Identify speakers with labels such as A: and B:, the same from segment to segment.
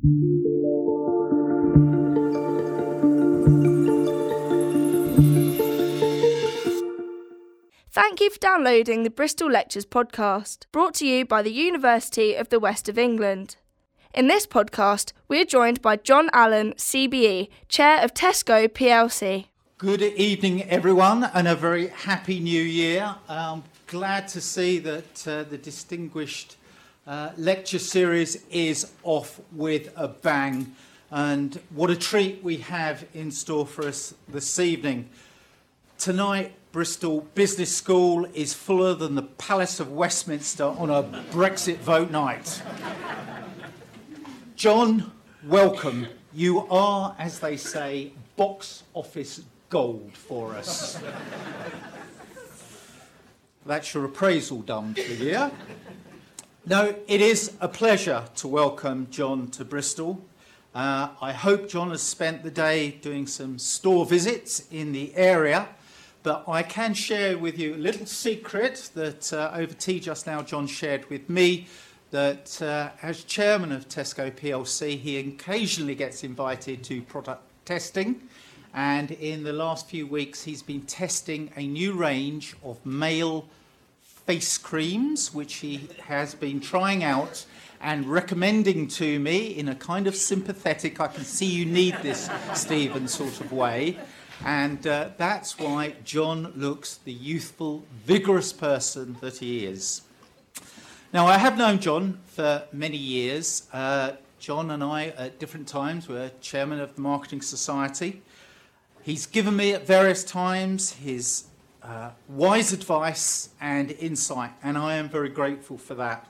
A: Thank you for downloading the Bristol Lectures podcast, brought to you by the University of the West of England. In this podcast, we are joined by John Allan, CBE, Chair of Tesco plc.
B: Good evening, everyone, and a very happy new year. I'm glad to see that uh, the distinguished uh, lecture series is off with a bang, and what a treat we have in store for us this evening. Tonight, Bristol Business School is fuller than the Palace of Westminster on a Brexit vote night. John, welcome. You are, as they say, box office gold for us. That's your appraisal done for the year. No, it is a pleasure to welcome John to Bristol. Uh, I hope John has spent the day doing some store visits in the area but I can share with you a little secret that uh, over tea just now John shared with me that uh, as chairman of Tesco PLC, he occasionally gets invited to product testing. And in the last few weeks, he's been testing a new range of male face creams, which he has been trying out and recommending to me in a kind of sympathetic, I can see you need this, Stephen, sort of way. And uh, that's why John looks the youthful, vigorous person that he is. Now, I have known John for many years. Uh, John and I, at different times, were chairman of the Marketing Society. He's given me at various times his uh, wise advice and insight, and I am very grateful for that.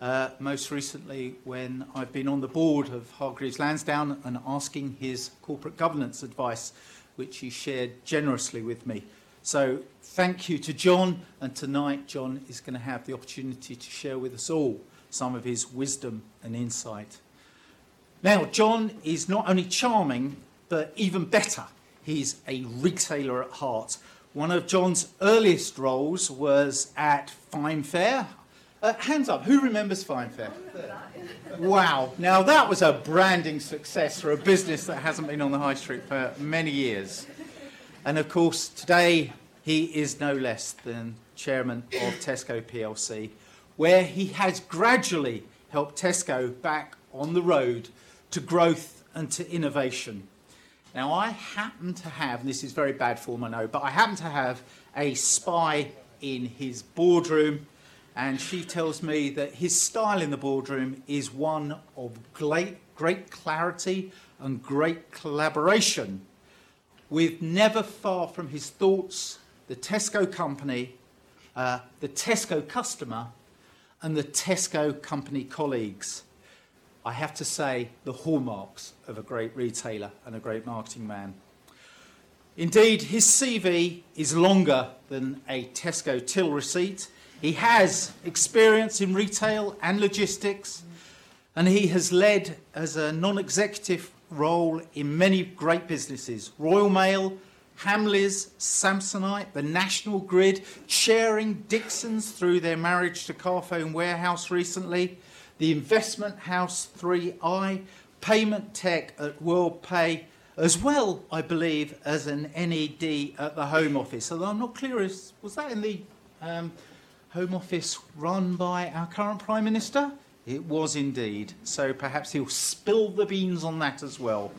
B: Uh, most recently, when I've been on the board of Hargreaves Lansdown and asking his corporate governance advice which he shared generously with me. So thank you to John, and tonight John is going to have the opportunity to share with us all some of his wisdom and insight. Now, John is not only charming, but even better, he's a retailer at heart. One of John's earliest roles was at Fine Fair. Uh, hands up, who remembers Fine Fair? Wow. Now that was a branding success for a business that hasn't been on the high street for many years. And of course, today he is no less than chairman of Tesco plc, where he has gradually helped Tesco back on the road to growth and to innovation. Now, I happen to have, and this is very bad form, I know, but I happen to have a spy in his boardroom and she tells me that his style in the boardroom is one of great, great clarity and great collaboration, with never far from his thoughts the Tesco company, uh, the Tesco customer, and the Tesco company colleagues. I have to say, the hallmarks of a great retailer and a great marketing man. Indeed, his CV is longer than a Tesco till receipt. He has experience in retail and logistics, and he has led as a non executive role in many great businesses. Royal Mail, Hamleys, Samsonite, the National Grid, chairing Dixon's through their marriage to Carphone Warehouse recently, the investment house 3i, payment tech at WorldPay, as well, I believe, as an NED at the Home Office. Although I'm not clear, was that in the um, Home Office run by our current Prime Minister? It was indeed. So perhaps he'll spill the beans on that as well.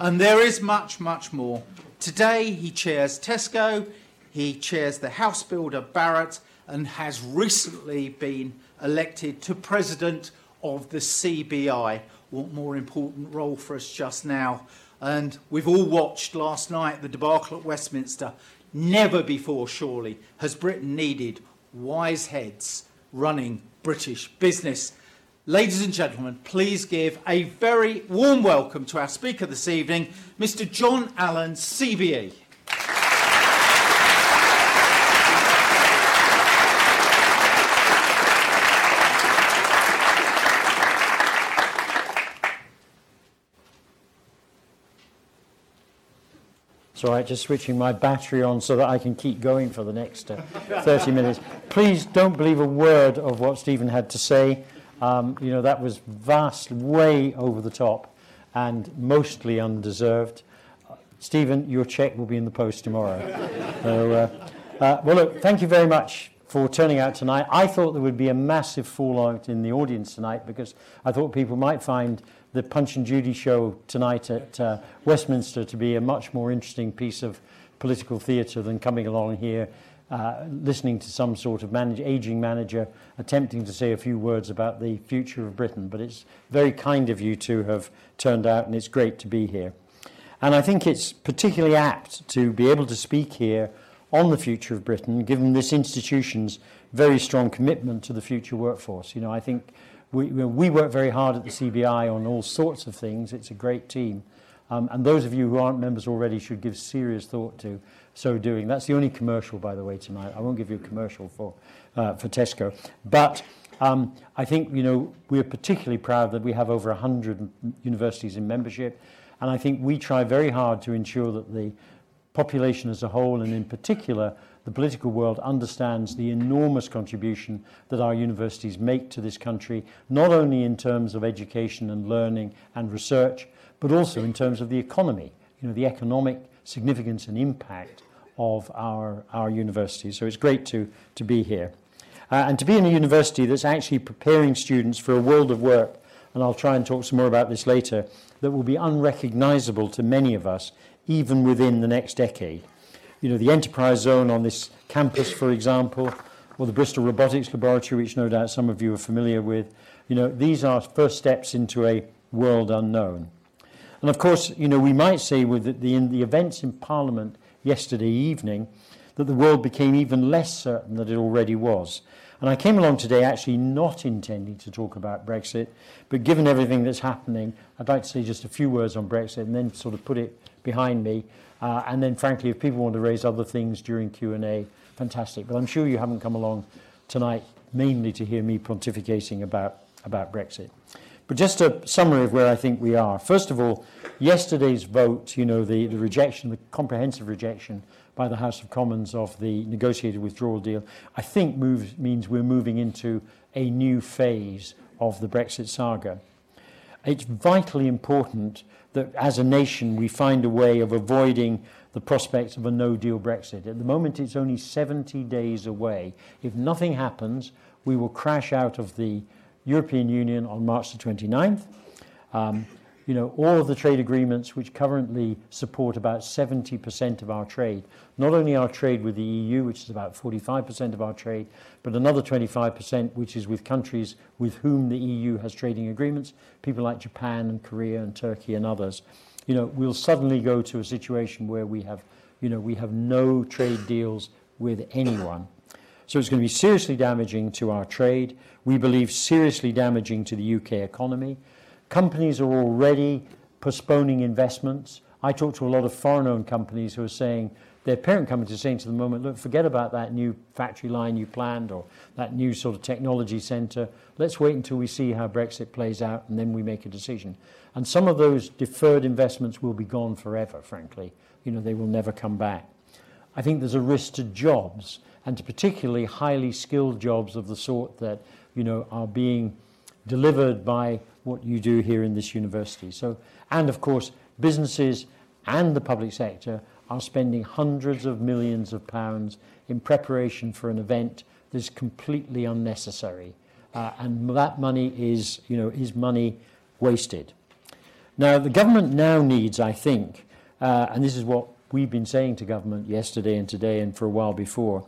B: And there is much, much more. Today he chairs Tesco, he chairs the house builder Barratt, and has recently been elected to president of the CBI. What more important role for us just now? And we've all watched last night the debacle at Westminster. Never before, surely, has Britain needed wise heads running British business. Ladies and gentlemen, please give a very warm welcome to our speaker this evening, Mr. John Allan, CBE.
C: It's all right, just switching my battery on so that I can keep going for the next uh, 30 minutes. Please don't believe a word of what Stephen had to say. Um, you know, that was vast, way over the top, and mostly undeserved. Stephen, your cheque will be in the post tomorrow. so, uh, uh, well, look, thank you very much for turning out tonight. I thought there would be a massive fallout in the audience tonight because I thought people might find the Punch and Judy show tonight at uh, Westminster to be a much more interesting piece of political theatre than coming along here, uh, listening to some sort of manage, aging manager attempting to say a few words about the future of Britain. But it's very kind of you to have turned out, and it's great to be here. And I think it's particularly apt to be able to speak here on the future of Britain, given this institution's very strong commitment to the future workforce. You know, I think we, we work very hard at the CBI on all sorts of things. It's a great team. Um, and those of you who aren't members already should give serious thought to so doing. That's the only commercial, by the way, tonight. I won't give you a commercial for, uh, for Tesco. But um, I think, you know, we're particularly proud that we have over 100 universities in membership. And I think we try very hard to ensure that the population as a whole, and in particular the political world, understands the enormous contribution that our universities make to this country, not only in terms of education and learning and research, but also in terms of the economy, you know, the economic significance and impact of our, our universities. So it's great to, to be here. Uh, and to be in a university that's actually preparing students for a world of work, and I'll try and talk some more about this later, that will be unrecognizable to many of us, even within the next decade. You know, the enterprise zone on this campus, for example, or the Bristol Robotics Laboratory, which no doubt some of you are familiar with, you know, these are first steps into a world unknown. And of course, you know, we might say with the, the, in the events in Parliament yesterday evening that the world became even less certain than it already was. And I came along today actually not intending to talk about Brexit, but given everything that's happening, I'd like to say just a few words on Brexit and then sort of put it behind me. Uh, and then, frankly, if people want to raise other things during Q&A, fantastic. But I'm sure you haven't come along tonight mainly to hear me pontificating about, about Brexit. But just a summary of where I think we are. First of all, yesterday's vote, you know, the, the rejection, the comprehensive rejection by the House of Commons of the negotiated withdrawal deal, I think moves, means we're moving into a new phase of the Brexit saga. It's vitally important that as a nation we find a way of avoiding the prospects of a no deal Brexit. At the moment, it's only 70 days away. If nothing happens, we will crash out of the European Union on March the 29th. Um, you know, all of the trade agreements which currently support about 70% of our trade, not only our trade with the EU, which is about 45% of our trade, but another 25% which is with countries with whom the EU has trading agreements, people like Japan and Korea and Turkey and others. You know, we'll suddenly go to a situation where we have, you know, we have no trade deals with anyone. So it's going to be seriously damaging to our trade. We believe seriously damaging to the UK economy. Companies are already postponing investments. I talk to a lot of foreign owned companies who are saying, their parent companies are saying to the moment, look, forget about that new factory line you planned or that new sort of technology centre. Let's wait until we see how Brexit plays out and then we make a decision. And some of those deferred investments will be gone forever, frankly. You know, they will never come back. I think there's a risk to jobs and to particularly highly skilled jobs of the sort that, you know, are being delivered by what you do here in this university. So, and of course, businesses and the public sector are spending hundreds of millions of pounds in preparation for an event that is completely unnecessary. Uh, and that money is, you know, is money wasted. Now, the government now needs, I think, uh, and this is what we've been saying to government yesterday and today and for a while before,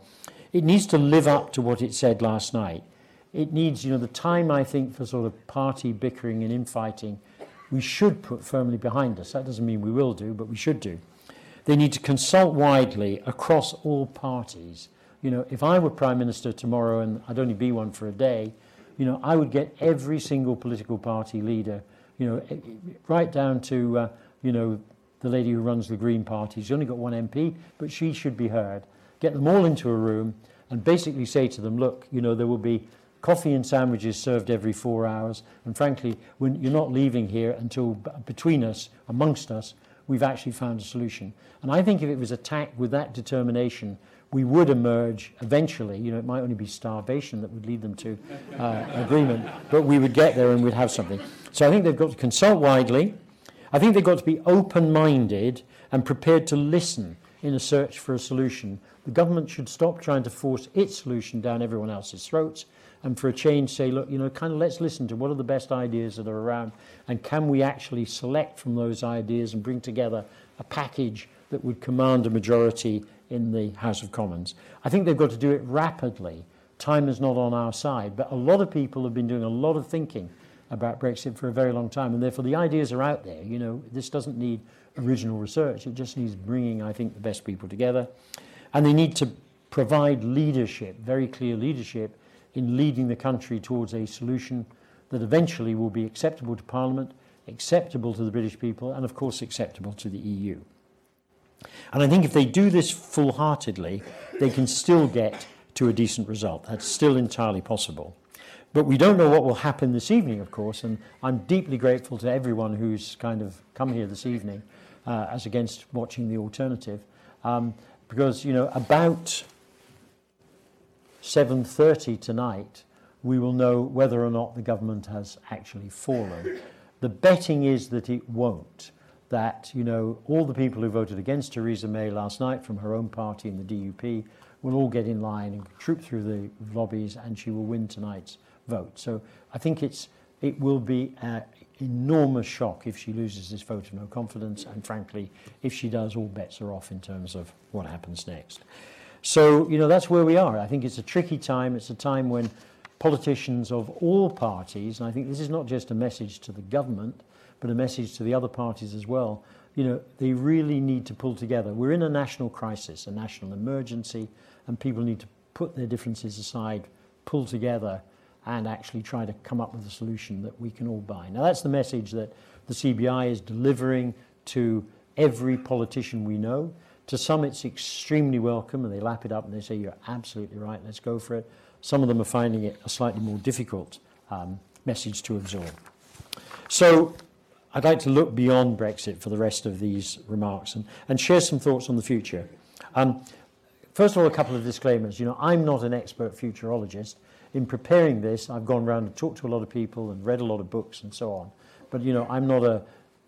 C: it needs to live up to what it said last night it needs, you know, the time I think for sort of party bickering and infighting, we should put firmly behind us. That doesn't mean we will do, but we should do. They need to consult widely across all parties. You know, if I were Prime Minister tomorrow and I'd only be one for a day, you know, I would get every single political party leader, you know, eh, right down to, uh, you know, the lady who runs the Green Party. She's only got one MP, but she should be heard. Get them all into a room and basically say to them, look, you know, there will be coffee and sandwiches served every four hours. And frankly, when you're not leaving here until between us, amongst us, we've actually found a solution. And I think if it was attacked with that determination, we would emerge eventually. You know, it might only be starvation that would lead them to uh, agreement, but we would get there and we'd have something. So I think they've got to consult widely. I think they've got to be open minded and prepared to listen in a search for a solution. The government should stop trying to force its solution down everyone else's throats and for a change say, look, you know, kind of let's listen to what are the best ideas that are around and can we actually select from those ideas and bring together a package that would command a majority in the House of Commons. I think they've got to do it rapidly. Time is not on our side, but a lot of people have been doing a lot of thinking about Brexit for a very long time, and therefore the ideas are out there. You know, this doesn't need original research, it just needs bringing, I think, the best people together. And they need to provide leadership, very clear leadership, in leading the country towards a solution that eventually will be acceptable to Parliament, acceptable to the British people, and of course acceptable to the EU. And I think if they do this full heartedly, they can still get to a decent result. That's still entirely possible. But we don't know what will happen this evening, of course, and I'm deeply grateful to everyone who's kind of come here this evening uh, as against watching the alternative. Um, because, you know, about 7.30 tonight, we will know whether or not the government has actually fallen. The betting is that it won't that you know all the people who voted against Theresa May last night from her own party and the DUP will all get in line and troop through the lobbies, and she will win tonight's vote. So I think it's it will be an enormous shock if she loses this vote of no confidence, and frankly, if she does, all bets are off in terms of what happens next. So you know that's where we are. I think it's a tricky time. It's a time when politicians of all parties, and I think this is not just a message to the government but a message to the other parties as well. You know, they really need to pull together. We're in a national crisis, a national emergency, and people need to put their differences aside, pull together, and actually try to come up with a solution that we can all buy. Now, that's the message that the CBI is delivering to every politician we know. To some, it's extremely welcome, and they lap it up and they say, You're absolutely right, let's go for it. Some of them are finding it a slightly more difficult um, message to absorb. So, I'd like to look beyond Brexit for the rest of these remarks and, and share some thoughts on the future. Um, first of all, a couple of disclaimers. You know, I'm not an expert futurologist. In preparing this, I've gone around and talked to a lot of people and read a lot of books and so on. But, you know, I'm not a,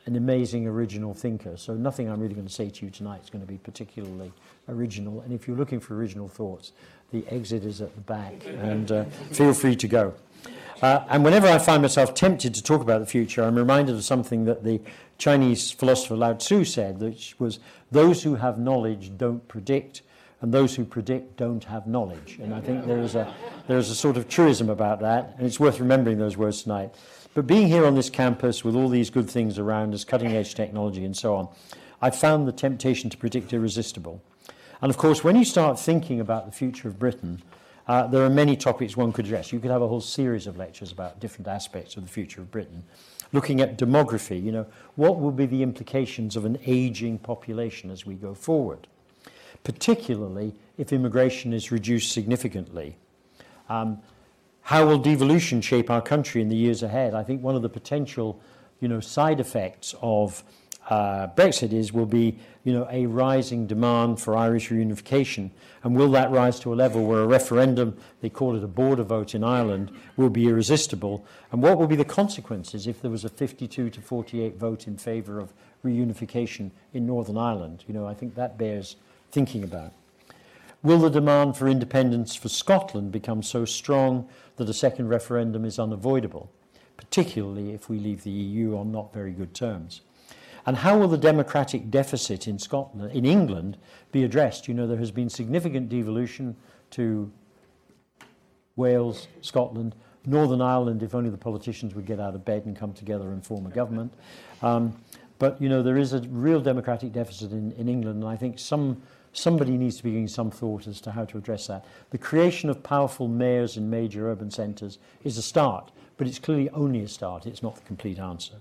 C: an amazing original thinker, so nothing I'm really going to say to you tonight is going to be particularly original. And if you're looking for original thoughts, the exit is at the back, and uh, feel free to go. Uh, and whenever I find myself tempted to talk about the future, I'm reminded of something that the Chinese philosopher Lao Tzu said, which was, Those who have knowledge don't predict, and those who predict don't have knowledge. And I think there is a, there is a sort of truism about that, and it's worth remembering those words tonight. But being here on this campus with all these good things around us, cutting edge technology and so on, I found the temptation to predict irresistible. And of course, when you start thinking about the future of Britain, uh, there are many topics one could address. You could have a whole series of lectures about different aspects of the future of Britain. Looking at demography, you know, what will be the implications of an aging population as we go forward, particularly if immigration is reduced significantly. Um, how will devolution shape our country in the years ahead? I think one of the potential, you know, side effects of uh, Brexit is will be you know, a rising demand for Irish reunification. And will that rise to a level where a referendum, they call it a border vote in Ireland, will be irresistible? And what will be the consequences if there was a 52 to 48 vote in favour of reunification in Northern Ireland? You know, I think that bears thinking about. Will the demand for independence for Scotland become so strong that a second referendum is unavoidable, particularly if we leave the EU on not very good terms? And how will the democratic deficit in Scotland, in England, be addressed? You know, there has been significant devolution to Wales, Scotland, Northern Ireland, if only the politicians would get out of bed and come together and form a government. Um, but, you know, there is a real democratic deficit in, in England, and I think some, somebody needs to be giving some thought as to how to address that. The creation of powerful mayors in major urban centres is a start, but it's clearly only a start. It's not the complete answer.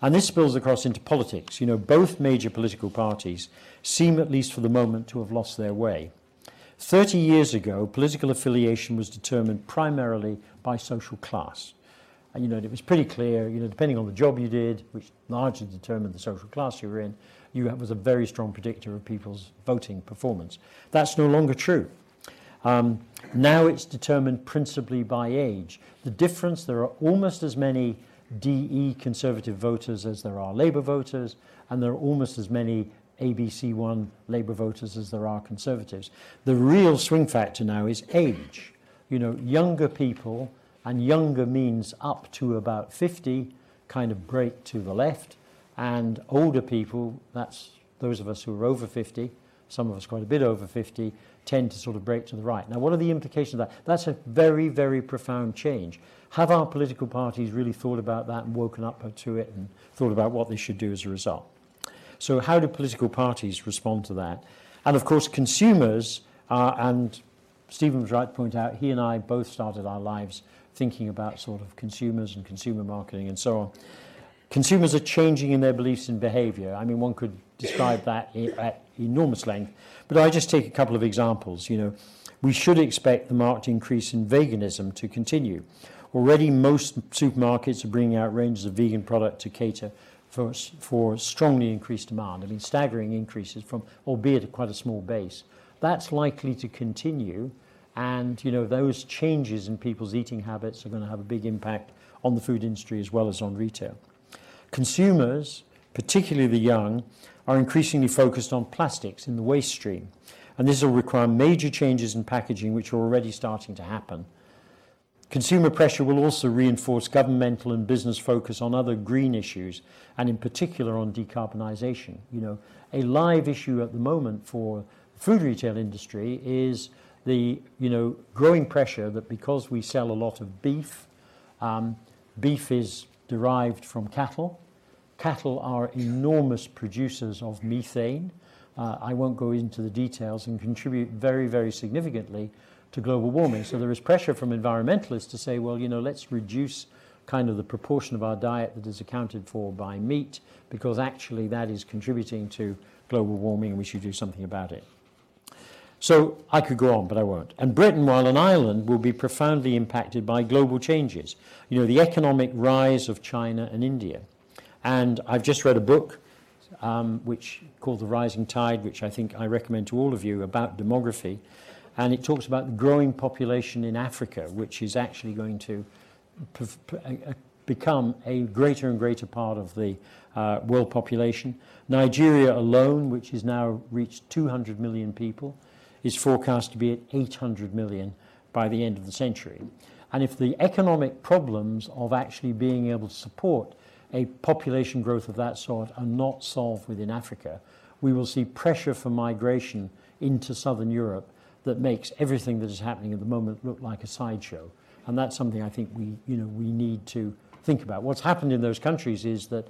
C: And this spills across into politics. You know, both major political parties seem, at least for the moment, to have lost their way. 30 years ago, political affiliation was determined primarily by social class. And, you know, it was pretty clear, you know, depending on the job you did, which largely determined the social class you were in, you was a very strong predictor of people's voting performance. That's no longer true. Um, now it's determined principally by age. The difference, there are almost as many DE Conservative voters as there are Labour voters, and there are almost as many ABC1 Labour voters as there are Conservatives. The real swing factor now is age. You know, younger people and younger means up to about 50 kind of break to the left, and older people, that's those of us who are over 50, some of us quite a bit over 50, tend to sort of break to the right. Now, what are the implications of that? That's a very, very profound change. Have our political parties really thought about that and woken up to it and thought about what they should do as a result? So, how do political parties respond to that? And of course, consumers, are, and Stephen was right to point out, he and I both started our lives thinking about sort of consumers and consumer marketing and so on. Consumers are changing in their beliefs and behavior. I mean, one could describe that at enormous length, but I just take a couple of examples. You know, we should expect the marked increase in veganism to continue. Already, most supermarkets are bringing out ranges of vegan product to cater for, for strongly increased demand. I mean, staggering increases from, albeit quite a small base. That's likely to continue and you know those changes in people's eating habits are going to have a big impact on the food industry as well as on retail. Consumers, particularly the young, are increasingly focused on plastics in the waste stream, and this will require major changes in packaging, which are already starting to happen. Consumer pressure will also reinforce governmental and business focus on other green issues, and in particular on decarbonisation. You know, a live issue at the moment for the food retail industry is the you know growing pressure that because we sell a lot of beef, um, beef is derived from cattle. Cattle are enormous producers of methane. Uh, I won't go into the details and contribute very, very significantly to global warming. So there is pressure from environmentalists to say, well, you know, let's reduce kind of the proportion of our diet that is accounted for by meat because actually that is contributing to global warming and we should do something about it. So I could go on, but I won't. And Britain, while an island, will be profoundly impacted by global changes. You know, the economic rise of China and India. And I've just read a book um, which called The Rising Tide, which I think I recommend to all of you about demography. And it talks about the growing population in Africa, which is actually going to become a greater and greater part of the uh, world population. Nigeria alone, which has now reached 200 million people, is forecast to be at 800 million by the end of the century. And if the economic problems of actually being able to support a population growth of that sort are not solved within Africa, we will see pressure for migration into southern Europe that makes everything that is happening at the moment look like a sideshow. And that's something I think we, you know, we need to think about. What's happened in those countries is that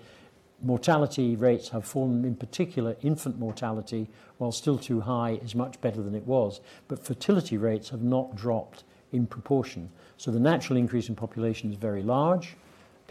C: mortality rates have fallen, in particular, infant mortality, while still too high, is much better than it was. But fertility rates have not dropped in proportion. So the natural increase in population is very large.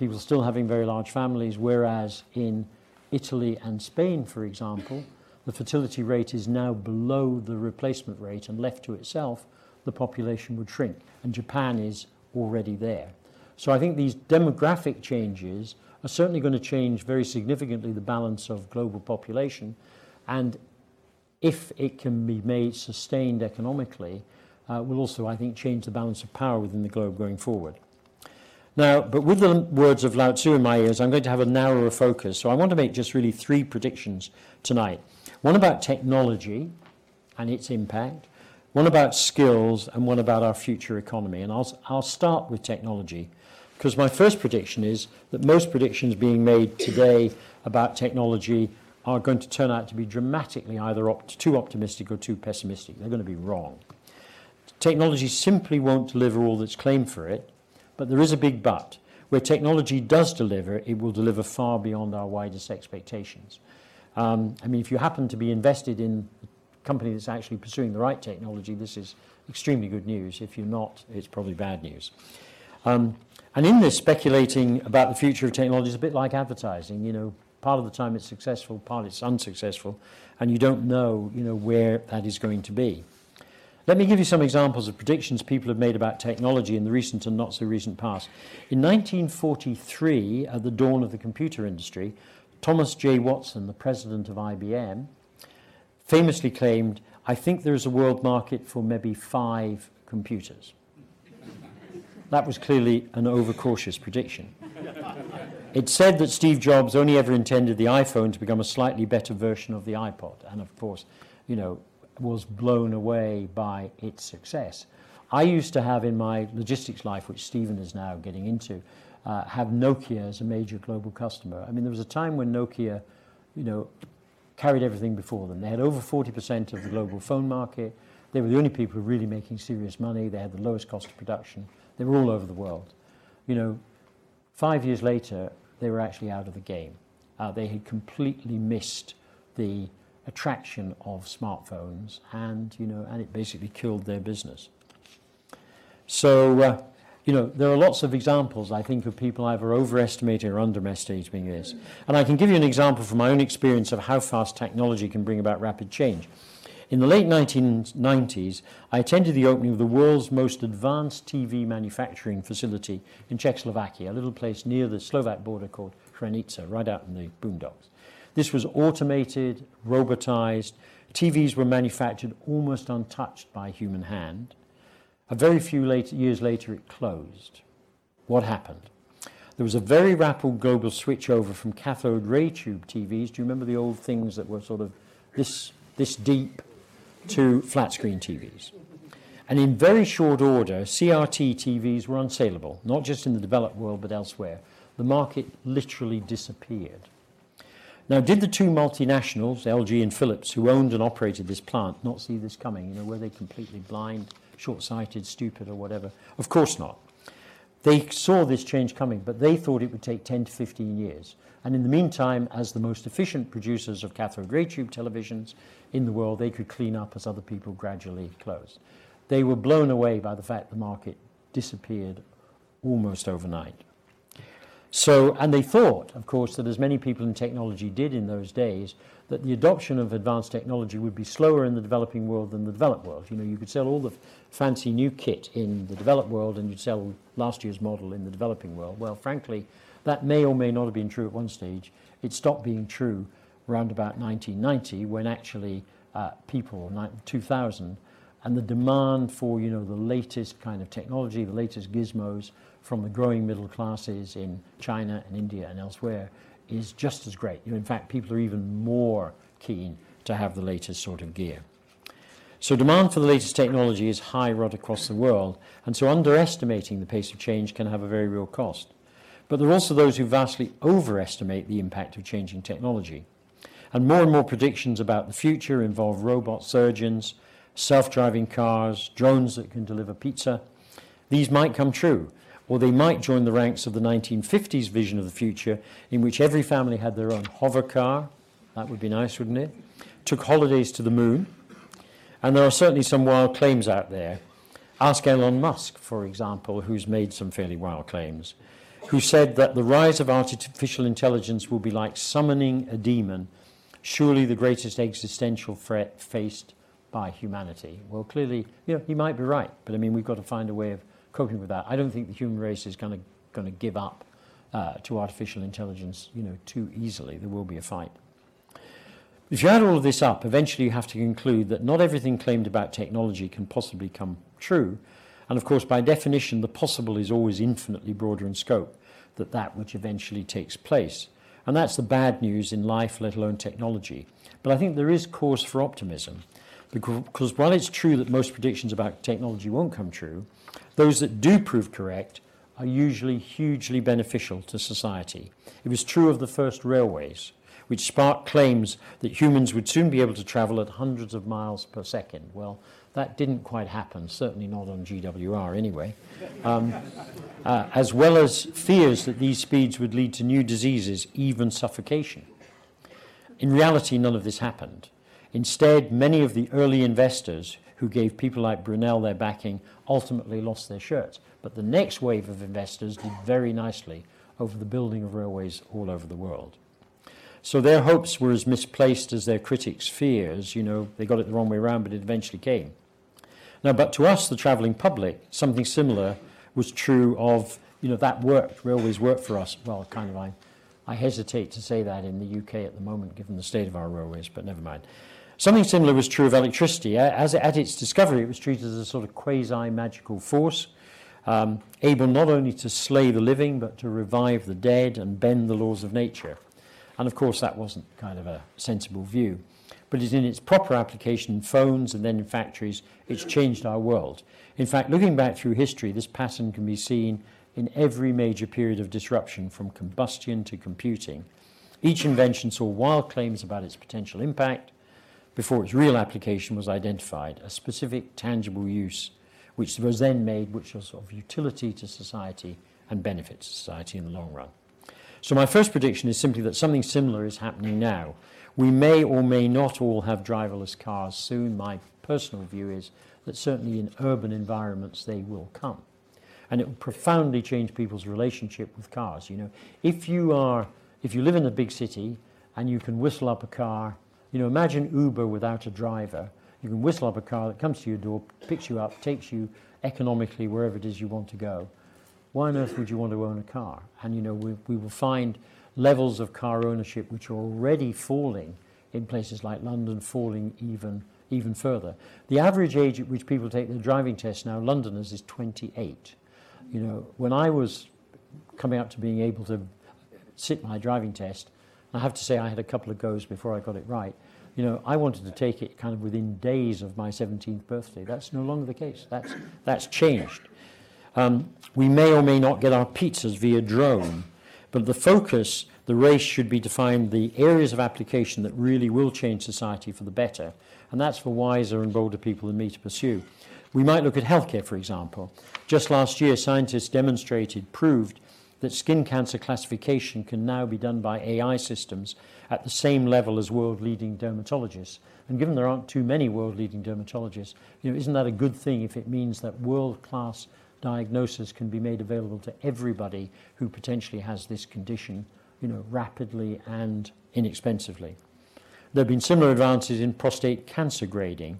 C: People still having very large families, whereas in Italy and Spain, for example, the fertility rate is now below the replacement rate, and left to itself, the population would shrink. And Japan is already there. So I think these demographic changes are certainly going to change very significantly the balance of global population. And if it can be made sustained economically, uh, will also, I think, change the balance of power within the globe going forward. Now, but with the words of Lao Tzu in my ears, I'm going to have a narrower focus. So I want to make just really three predictions tonight. One about technology and its impact, one about skills, and one about our future economy. And I'll, I'll start with technology. Because my first prediction is that most predictions being made today about technology are going to turn out to be dramatically either op- too optimistic or too pessimistic. They're going to be wrong. Technology simply won't deliver all that's claimed for it, but there is a big but. Where technology does deliver, it will deliver far beyond our widest expectations. Um, I mean, if you happen to be invested in a company that's actually pursuing the right technology, this is extremely good news. If you're not, it's probably bad news. Um, and in this, speculating about the future of technology is a bit like advertising. You know, part of the time it's successful, part it's unsuccessful, and you don't know, you know, where that is going to be. Let me give you some examples of predictions people have made about technology in the recent and not so recent past. In 1943, at the dawn of the computer industry, Thomas J. Watson, the president of IBM, famously claimed, I think there's a world market for maybe five computers. That was clearly an overcautious prediction. It said that Steve Jobs only ever intended the iPhone to become a slightly better version of the iPod. And of course, you know, was blown away by its success. I used to have in my logistics life, which Stephen is now getting into, uh, have Nokia as a major global customer. I mean, there was a time when Nokia, you know, carried everything before them. They had over 40% of the global phone market. They were the only people really making serious money. They had the lowest cost of production. They were all over the world. You know, five years later, they were actually out of the game. Uh, they had completely missed the attraction of smartphones, and you know, and it basically killed their business. So, uh, you know, there are lots of examples, I think, of people either overestimating or underestimating this. And I can give you an example from my own experience of how fast technology can bring about rapid change. In the late 1990s, I attended the opening of the world's most advanced TV manufacturing facility in Czechoslovakia, a little place near the Slovak border called Hranica, right out in the boondocks. This was automated, robotized. TVs were manufactured almost untouched by human hand. A very few later, years later, it closed. What happened? There was a very rapid global switch over from cathode ray tube TVs. Do you remember the old things that were sort of this, this deep to flat screen TVs? And in very short order, CRT TVs were unsaleable, not just in the developed world but elsewhere. The market literally disappeared. Now, did the two multinationals, LG and Philips, who owned and operated this plant, not see this coming? You know, were they completely blind, short sighted, stupid, or whatever? Of course not. They saw this change coming, but they thought it would take 10 to 15 years. And in the meantime, as the most efficient producers of cathode ray tube televisions in the world, they could clean up as other people gradually closed. They were blown away by the fact the market disappeared almost overnight. So, and they thought, of course, that as many people in technology did in those days, that the adoption of advanced technology would be slower in the developing world than the developed world. You know, you could sell all the fancy new kit in the developed world and you'd sell last year's model in the developing world. Well, frankly, that may or may not have been true at one stage. It stopped being true around about 1990 when actually uh, people, 2000, and the demand for, you know, the latest kind of technology, the latest gizmos, from the growing middle classes in China and India and elsewhere is just as great. In fact, people are even more keen to have the latest sort of gear. So demand for the latest technology is high right across the world, and so underestimating the pace of change can have a very real cost. But there are also those who vastly overestimate the impact of changing technology. And more and more predictions about the future involve robot surgeons, self driving cars, drones that can deliver pizza. These might come true, or they might join the ranks of the 1950s vision of the future, in which every family had their own hover car. That would be nice, wouldn't it? Took holidays to the moon. And there are certainly some wild claims out there. Ask Elon Musk, for example, who's made some fairly wild claims, who said that the rise of artificial intelligence will be like summoning a demon, surely the greatest existential threat faced by humanity. Well, clearly, you know, he might be right, but I mean, we've got to find a way of coping with that. I don't think the human race is going to give up uh, to artificial intelligence, you know, too easily. There will be a fight. If you add all of this up, eventually you have to conclude that not everything claimed about technology can possibly come true. And of course, by definition, the possible is always infinitely broader in scope than that which eventually takes place. And that's the bad news in life, let alone technology. But I think there is cause for optimism. Because while it's true that most predictions about technology won't come true, those that do prove correct are usually hugely beneficial to society. It was true of the first railways, which sparked claims that humans would soon be able to travel at hundreds of miles per second. Well, that didn't quite happen, certainly not on GWR anyway, um, uh, as well as fears that these speeds would lead to new diseases, even suffocation. In reality, none of this happened. Instead, many of the early investors who gave people like Brunel their backing ultimately lost their shirts. But the next wave of investors did very nicely over the building of railways all over the world. So their hopes were as misplaced as their critics' fears. You know, they got it the wrong way around, but it eventually came. Now, but to us, the travelling public, something similar was true of, you know, that worked, railways worked for us. Well, kind of, I, I hesitate to say that in the UK at the moment, given the state of our railways, but never mind. Something similar was true of electricity. As at its discovery, it was treated as a sort of quasi magical force, um, able not only to slay the living, but to revive the dead and bend the laws of nature. And of course, that wasn't kind of a sensible view. But it's in its proper application in phones and then in factories, it's changed our world. In fact, looking back through history, this pattern can be seen in every major period of disruption, from combustion to computing. Each invention saw wild claims about its potential impact before its real application was identified, a specific tangible use which was then made, which was of utility to society and benefit to society in the long run. So my first prediction is simply that something similar is happening now. We may or may not all have driverless cars soon. My personal view is that certainly in urban environments they will come. And it will profoundly change people's relationship with cars. You know, if you are if you live in a big city and you can whistle up a car, you know, imagine Uber without a driver you can whistle up a car that comes to your door, picks you up, takes you economically wherever it is you want to go. Why on earth would you want to own a car? And you know, we, we will find levels of car ownership which are already falling in places like London, falling even even further. The average age at which people take their driving test now, Londoners, is 28. You know, when I was coming up to being able to sit my driving test, I have to say I had a couple of goes before I got it right you know, I wanted to take it kind of within days of my 17th birthday. That's no longer the case. That's, that's changed. Um, we may or may not get our pizzas via drone, but the focus, the race should be to find the areas of application that really will change society for the better, and that's for wiser and bolder people than me to pursue. We might look at healthcare, for example. Just last year, scientists demonstrated, proved that skin cancer classification can now be done by AI systems at the same level as world leading dermatologists. And given there aren't too many world leading dermatologists, you know, isn't that a good thing if it means that world class diagnosis can be made available to everybody who potentially has this condition, you know, rapidly and inexpensively? There have been similar advances in prostate cancer grading,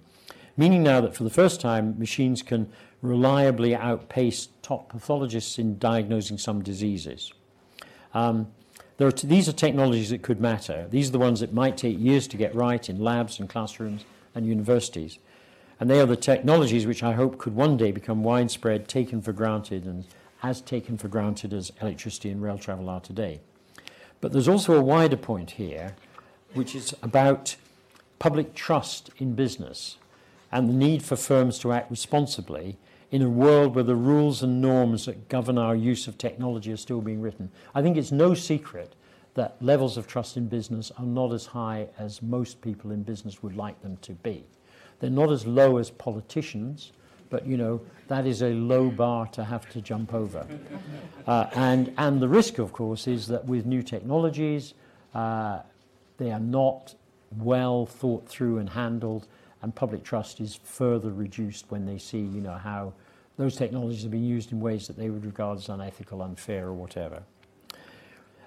C: meaning now that for the first time machines can reliably outpace top pathologists in diagnosing some diseases. Um, are these are technologies that could matter. These are the ones that might take years to get right in labs and classrooms and universities. And they are the technologies which I hope could one day become widespread, taken for granted, and as taken for granted as electricity and rail travel are today. But there's also a wider point here, which is about public trust in business and the need for firms to act responsibly in a world where the rules and norms that govern our use of technology are still being written. I think it's no secret that levels of trust in business are not as high as most people in business would like them to be. They're not as low as politicians, but you know that is a low bar to have to jump over. Uh, and and the risk, of course, is that with new technologies, uh, they are not well thought through and handled, and public trust is further reduced when they see you know how those technologies have been used in ways that they would regard as unethical, unfair, or whatever.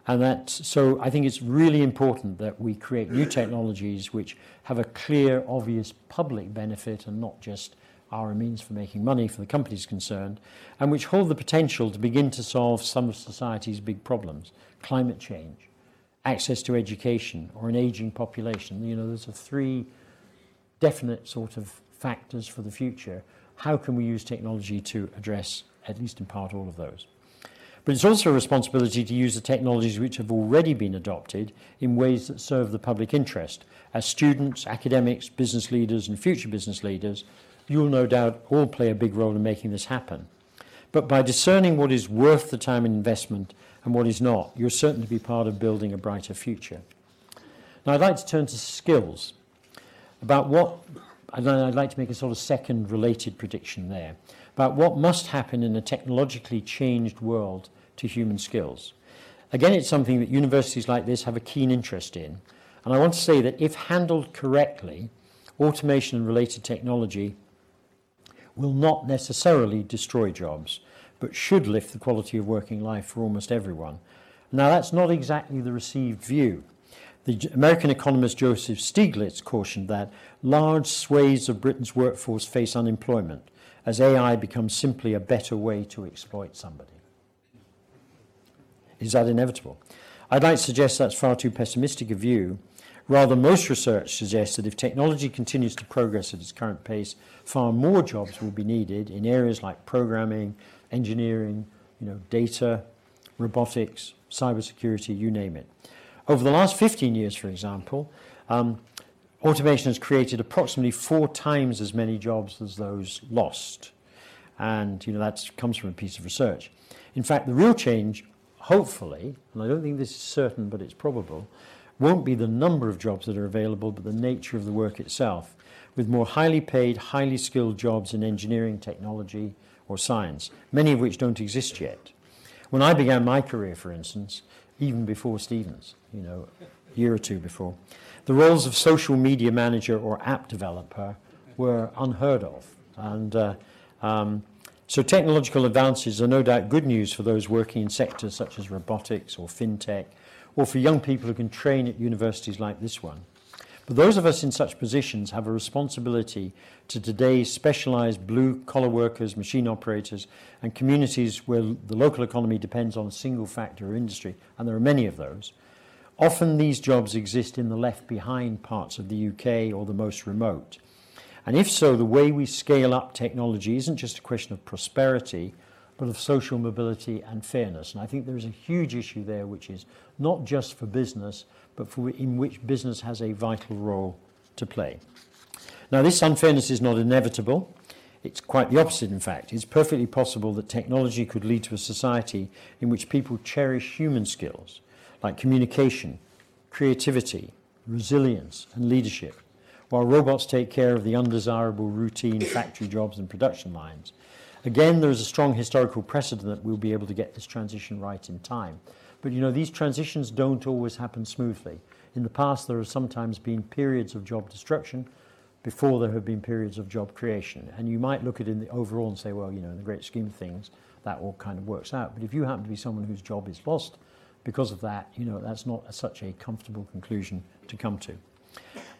C: And that, so I think it's really important that we create new technologies which have a clear, obvious public benefit and not just are a means for making money for the companies concerned, and which hold the potential to begin to solve some of society's big problems climate change, access to education, or an aging population. You know, those are three definite sort of factors for the future how can we use technology to address, at least in part, all of those? But it's also a responsibility to use the technologies which have already been adopted in ways that serve the public interest. As students, academics, business leaders, and future business leaders, you'll no doubt all play a big role in making this happen. But by discerning what is worth the time and investment and what is not, you're certain to be part of building a brighter future. Now, I'd like to turn to skills about what and I'd like to make a sort of second related prediction there about what must happen in a technologically changed world to human skills. Again, it's something that universities like this have a keen interest in. And I want to say that if handled correctly, automation and related technology will not necessarily destroy jobs, but should lift the quality of working life for almost everyone. Now, that's not exactly the received view. The American economist Joseph Stiglitz cautioned that large swathes of Britain's workforce face unemployment as AI becomes simply a better way to exploit somebody. Is that inevitable? I'd like to suggest that's far too pessimistic a view. Rather, most research suggests that if technology continues to progress at its current pace, far more jobs will be needed in areas like programming, engineering, you know, data, robotics, cybersecurity, you name it. Over the last 15 years, for example, um, automation has created approximately four times as many jobs as those lost. And you know that comes from a piece of research. In fact, the real change, hopefully, and I don't think this is certain, but it's probable, won't be the number of jobs that are available, but the nature of the work itself, with more highly paid, highly skilled jobs in engineering, technology, or science, many of which don't exist yet. When I began my career, for instance, even before Stevens, you know, a year or two before, the roles of social media manager or app developer were unheard of. And uh, um, so technological advances are no doubt good news for those working in sectors such as robotics or fintech, or for young people who can train at universities like this one. But those of us in such positions have a responsibility to today's specialized blue collar workers, machine operators, and communities where the local economy depends on a single factor or industry, and there are many of those. Often these jobs exist in the left behind parts of the UK or the most remote. And if so, the way we scale up technology isn't just a question of prosperity, but of social mobility and fairness. And I think there is a huge issue there, which is not just for business, but for in which business has a vital role to play. Now, this unfairness is not inevitable. It's quite the opposite, in fact. It's perfectly possible that technology could lead to a society in which people cherish human skills like communication, creativity, resilience, and leadership, while robots take care of the undesirable routine factory jobs and production lines. Again, there is a strong historical precedent that we'll be able to get this transition right in time. But you know, these transitions don't always happen smoothly. In the past, there have sometimes been periods of job destruction before there have been periods of job creation. And you might look at it in the overall and say, well, you know, in the great scheme of things, that all kind of works out. But if you happen to be someone whose job is lost because of that, you know, that's not such a comfortable conclusion to come to.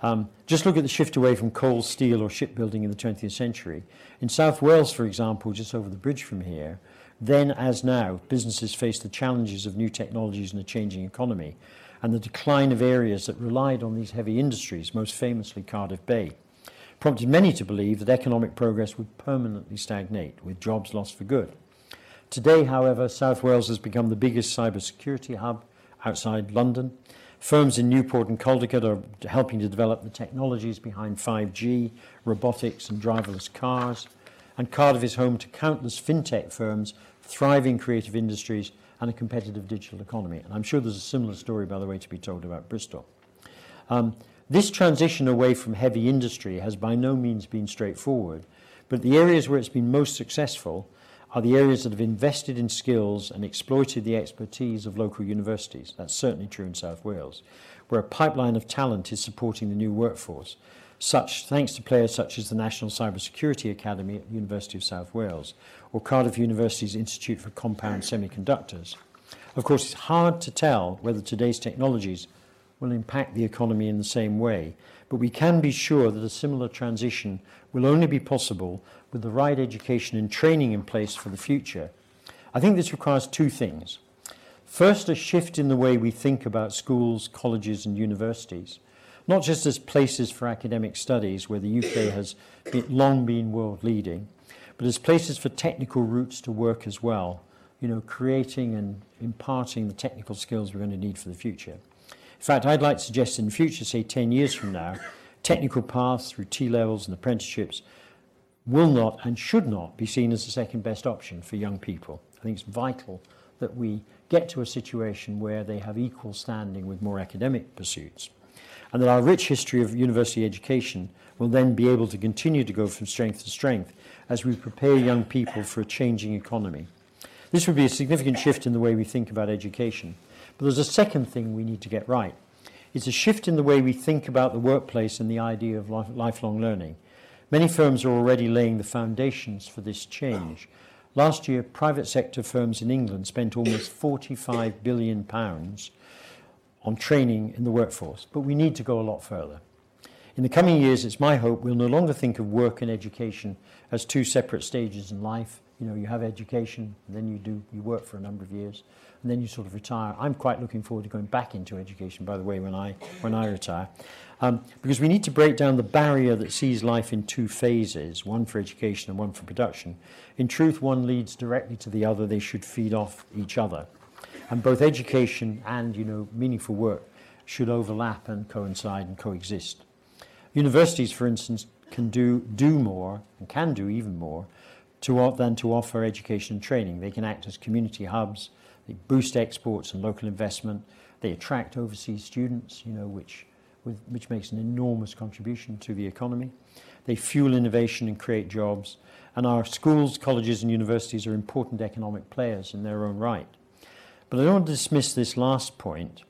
C: Um, just look at the shift away from coal, steel, or shipbuilding in the 20th century. In South Wales, for example, just over the bridge from here, then as now, businesses face the challenges of new technologies and a changing economy, and the decline of areas that relied on these heavy industries, most famously Cardiff Bay, prompted many to believe that economic progress would permanently stagnate, with jobs lost for good. Today, however, South Wales has become the biggest cybersecurity hub outside London. Firms in Newport and Caldicot are helping to develop the technologies behind 5G, robotics, and driverless cars. And Cardiff is home to countless fintech firms, thriving creative industries, and a competitive digital economy. And I'm sure there's a similar story, by the way, to be told about Bristol. Um, this transition away from heavy industry has by no means been straightforward, but the areas where it's been most successful are the areas that have invested in skills and exploited the expertise of local universities. That's certainly true in South Wales, where a pipeline of talent is supporting the new workforce, such thanks to players such as the National Cybersecurity Academy at the University of South Wales or Cardiff University's Institute for Compound Semiconductors. Of course, it's hard to tell whether today's technologies will impact the economy in the same way, but we can be sure that a similar transition will only be possible with the right education and training in place for the future. I think this requires two things. First, a shift in the way we think about schools, colleges, and universities, not just as places for academic studies where the UK has long been world leading, but as places for technical routes to work as well, you know, creating and imparting the technical skills we're going to need for the future. In fact, I'd like to suggest in the future, say 10 years from now, technical paths through T levels and apprenticeships will not and should not be seen as the second best option for young people. I think it's vital that we get to a situation where they have equal standing with more academic pursuits. And that our rich history of university education will then be able to continue to go from strength to strength as we prepare young people for a changing economy. This would be a significant shift in the way we think about education. But there's a second thing we need to get right. It's a shift in the way we think about the workplace and the idea of lifelong learning. Many firms are already laying the foundations for this change. Last year, private sector firms in England spent almost 45 billion pounds on training in the workforce, but we need to go a lot further. In the coming years, it's my hope we'll no longer think of work and education as two separate stages in life. You know, you have education, then you do you work for a number of years, and then you sort of retire. I'm quite looking forward to going back into education, by the way, when I when I retire, um, because we need to break down the barrier that sees life in two phases: one for education and one for production. In truth, one leads directly to the other. They should feed off each other, and both education and you know meaningful work should overlap and coincide and coexist. Universities, for instance, can do, do more and can do even more to, than to offer education and training. They can act as community hubs, they boost exports and local investment, they attract overseas students, you know, which, with, which makes an enormous contribution to the economy. They fuel innovation and create jobs. And our schools, colleges, and universities are important economic players in their own right. But I don't want to dismiss this last point,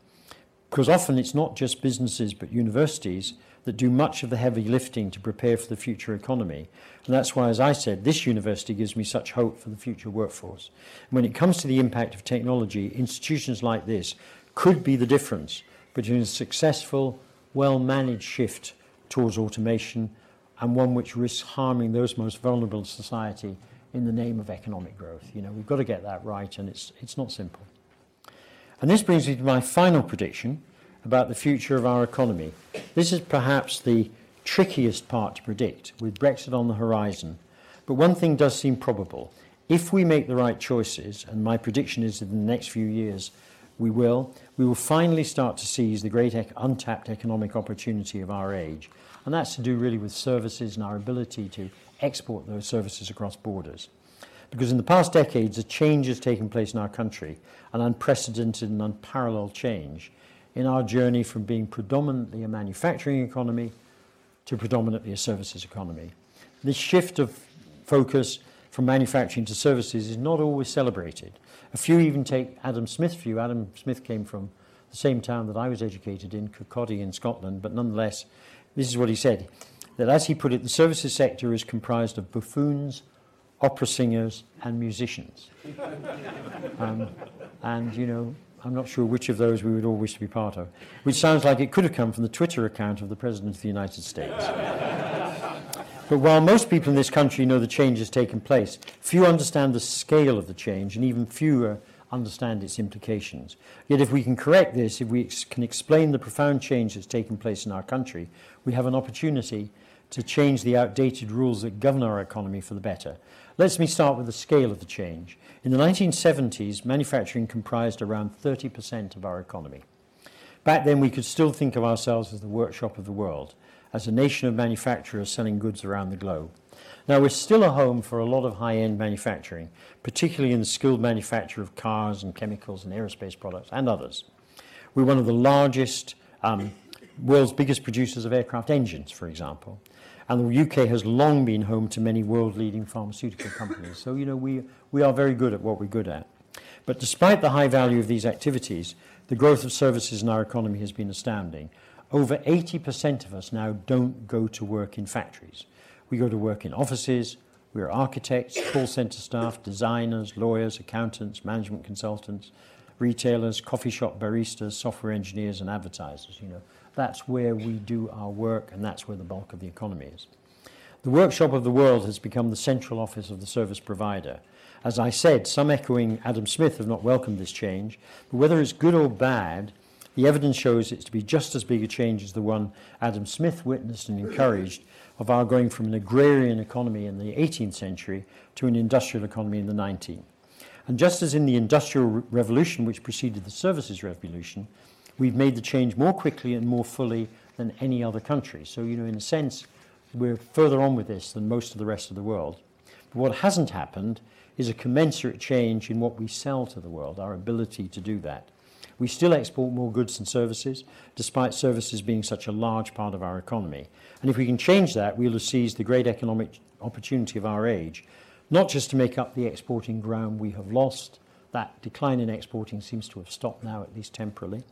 C: because often it's not just businesses but universities that do much of the heavy lifting to prepare for the future economy. And that's why, as I said, this university gives me such hope for the future workforce. When it comes to the impact of technology, institutions like this could be the difference between a successful, well managed shift towards automation and one which risks harming those most vulnerable in society in the name of economic growth. You know, we've got to get that right, and it's, it's not simple. And this brings me to my final prediction, about the future of our economy. This is perhaps the trickiest part to predict, with Brexit on the horizon. But one thing does seem probable. If we make the right choices, and my prediction is in the next few years we will, we will finally start to seize the great ec- untapped economic opportunity of our age. And that's to do really with services and our ability to export those services across borders. Because in the past decades, a change has taken place in our country, an unprecedented and unparalleled change in our journey from being predominantly a manufacturing economy to predominantly a services economy. This shift of focus from manufacturing to services is not always celebrated. A few even take Adam Smith's view. Adam Smith came from the same town that I was educated in, Kirkcaldy in Scotland, but nonetheless, this is what he said that as he put it, the services sector is comprised of buffoons, opera singers, and musicians. um, and, you know, I'm not sure which of those we would all wish to be part of, which sounds like it could have come from the Twitter account of the President of the United States. but while most people in this country know the change has taken place, few understand the scale of the change, and even fewer understand its implications. Yet, if we can correct this, if we ex- can explain the profound change that's taken place in our country, we have an opportunity to change the outdated rules that govern our economy for the better. Let me start with the scale of the change. In the 1970s, manufacturing comprised around 30% of our economy. Back then, we could still think of ourselves as the workshop of the world, as a nation of manufacturers selling goods around the globe. Now, we're still a home for a lot of high end manufacturing, particularly in the skilled manufacture of cars and chemicals and aerospace products and others. We're one of the largest, um, world's biggest producers of aircraft engines, for example. And the UK has long been home to many world leading pharmaceutical companies. So, you know, we, we are very good at what we're good at. But despite the high value of these activities, the growth of services in our economy has been astounding. Over 80% of us now don't go to work in factories. We go to work in offices, we're architects, call center staff, designers, lawyers, accountants, management consultants, retailers, coffee shop baristas, software engineers, and advertisers. You know, that's where we do our work, and that's where the bulk of the economy is. The workshop of the world has become the central office of the service provider. As I said, some echoing Adam Smith have not welcomed this change, but whether it's good or bad, the evidence shows it to be just as big a change as the one Adam Smith witnessed and encouraged of our going from an agrarian economy in the 18th century to an industrial economy in the 19th. And just as in the Industrial Revolution, which preceded the Services Revolution, we've made the change more quickly and more fully than any other country. So, you know, in a sense, we're further on with this than most of the rest of the world. But what hasn't happened is a commensurate change in what we sell to the world, our ability to do that. We still export more goods and services, despite services being such a large part of our economy. And if we can change that, we'll have seized the great economic opportunity of our age, not just to make up the exporting ground we have lost. That decline in exporting seems to have stopped now, at least temporarily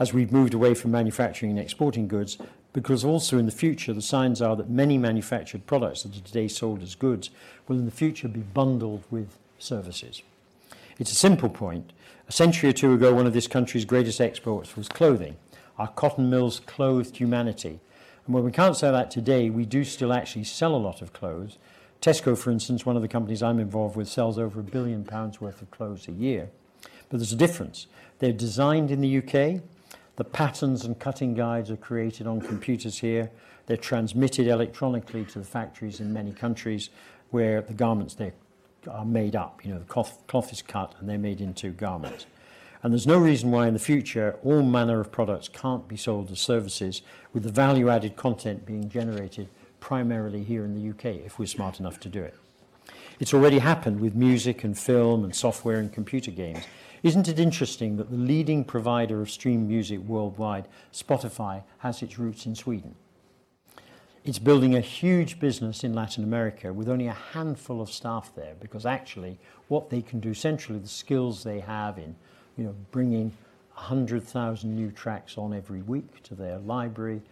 C: as we've moved away from manufacturing and exporting goods, because also in the future the signs are that many manufactured products that are today sold as goods will in the future be bundled with services. It's a simple point. A century or two ago, one of this country's greatest exports was clothing. Our cotton mills clothed humanity. And when we can't say that today, we do still actually sell a lot of clothes. Tesco, for instance, one of the companies I'm involved with, sells over a billion pounds worth of clothes a year. But there's a difference. They're designed in the UK. The patterns and cutting guides are created on computers here. They're transmitted electronically to the factories in many countries where the garments there are made up. You know, the cloth, cloth is cut and they're made into garments. And there's no reason why in the future all manner of products can't be sold as services with the value added content being generated primarily here in the UK if we're smart enough to do it. It's already happened with music and film and software and computer games. Isn't it interesting that the leading provider of stream music worldwide, Spotify, has its roots in Sweden? It's building a huge business in Latin America with only a handful of staff there because actually what they can do centrally, the skills they have in you know, bringing 100,000 new tracks on every week to their library,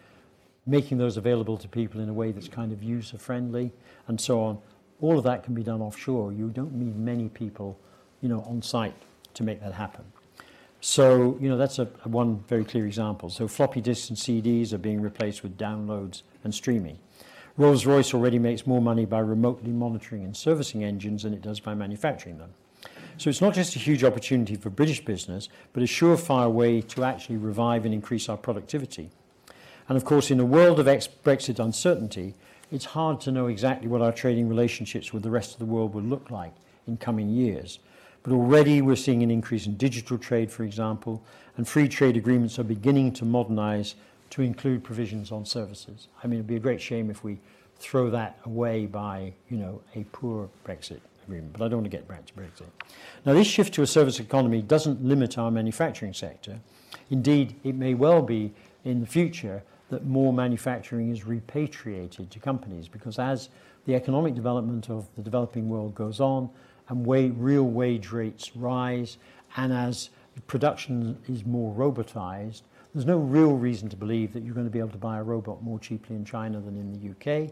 C: making those available to people in a way that's kind of user friendly and so on. All of that can be done offshore. You don't need many people, you know, on site to make that happen. So, you know, that's a, a one very clear example. So floppy disks and CDs are being replaced with downloads and streaming. Rolls-Royce already makes more money by remotely monitoring and servicing engines than it does by manufacturing them. So it's not just a huge opportunity for British business, but a surefire way to actually revive and increase our productivity. And of course, in a world of ex-Brexit uncertainty, it's hard to know exactly what our trading relationships with the rest of the world will look like in coming years. But already we're seeing an increase in digital trade, for example, and free trade agreements are beginning to modernize to include provisions on services. I mean, it'd be a great shame if we throw that away by, you know, a poor Brexit agreement, but I don't want to get back to Brexit. Now, this shift to a service economy doesn't limit our manufacturing sector. Indeed, it may well be in the future that more manufacturing is repatriated to companies because as the economic development of the developing world goes on, and real wage rates rise, and as production is more robotized, there's no real reason to believe that you're going to be able to buy a robot more cheaply in China than in the UK.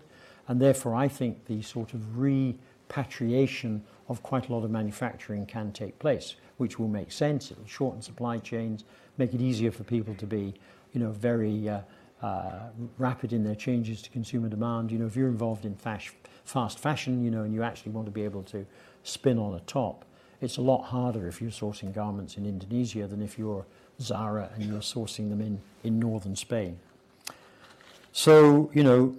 C: And therefore, I think the sort of repatriation of quite a lot of manufacturing can take place, which will make sense. It'll shorten supply chains, make it easier for people to be, you know, very uh, uh, rapid in their changes to consumer demand. You know, if you're involved in fast, fast fashion, you know, and you actually want to be able to spin on a top. It's a lot harder if you're sourcing garments in Indonesia than if you're Zara and you're sourcing them in, in northern Spain. So, you know,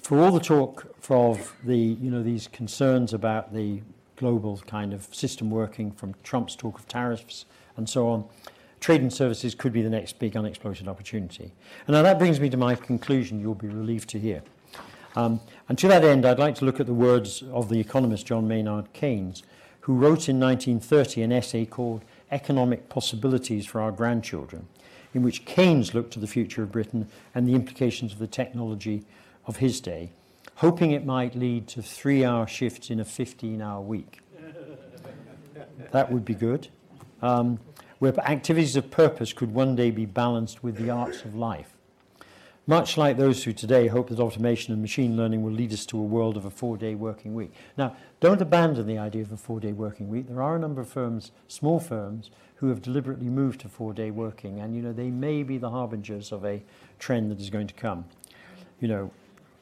C: for all the talk of the, you know, these concerns about the global kind of system working from Trump's talk of tariffs and so on, trade and services could be the next big unexploited opportunity. And now that brings me to my conclusion you'll be relieved to hear. Um, and to that end, I'd like to look at the words of the economist John Maynard Keynes, who wrote in 1930 an essay called Economic Possibilities for Our Grandchildren, in which Keynes looked to the future of Britain and the implications of the technology of his day, hoping it might lead to three hour shifts in a 15 hour week. that would be good. Um, where activities of purpose could one day be balanced with the arts of life much like those who today hope that automation and machine learning will lead us to a world of a four day working week. Now, don't abandon the idea of a four day working week. There are a number of firms, small firms, who have deliberately moved to four day working, and you know, they may be the harbingers of a trend that is going to come. You know,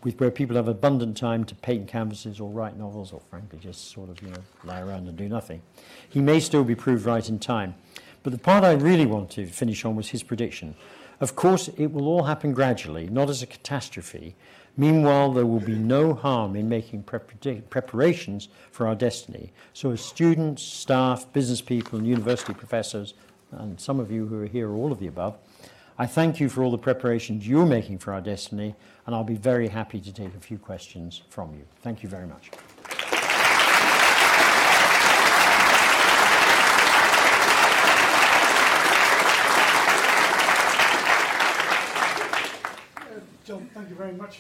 C: with where people have abundant time to paint canvases or write novels or frankly just sort of you know lie around and do nothing. He may still be proved right in time. But the part I really want to finish on was his prediction of course, it will all happen gradually, not as a catastrophe. Meanwhile, there will be no harm in making preparations for our destiny. So, as students, staff, business people, and university professors, and some of you who are here, all of the above, I thank you for all the preparations you're making for our destiny, and I'll be very happy to take a few questions from you. Thank you very much.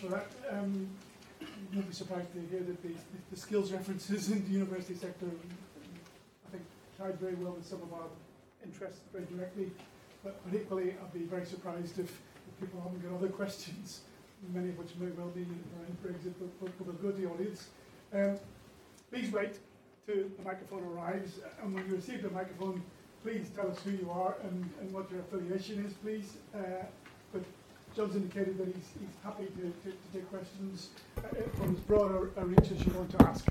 D: For that. Um, you won't be surprised to hear that the, the skills references in the university sector, I think, tied very well with some of our interests very directly. But, but equally, I'd be very surprised if, if, people haven't got other questions, many of which may well be around Brexit, but, but, but will go to the audience. Um, please wait to the microphone arrives. And when you receive the microphone, please tell us who you are and, and what your affiliation is, please. Uh, but John's indicated that he's, he's happy to, to, to take questions uh, from as broad a, reach as you want to ask.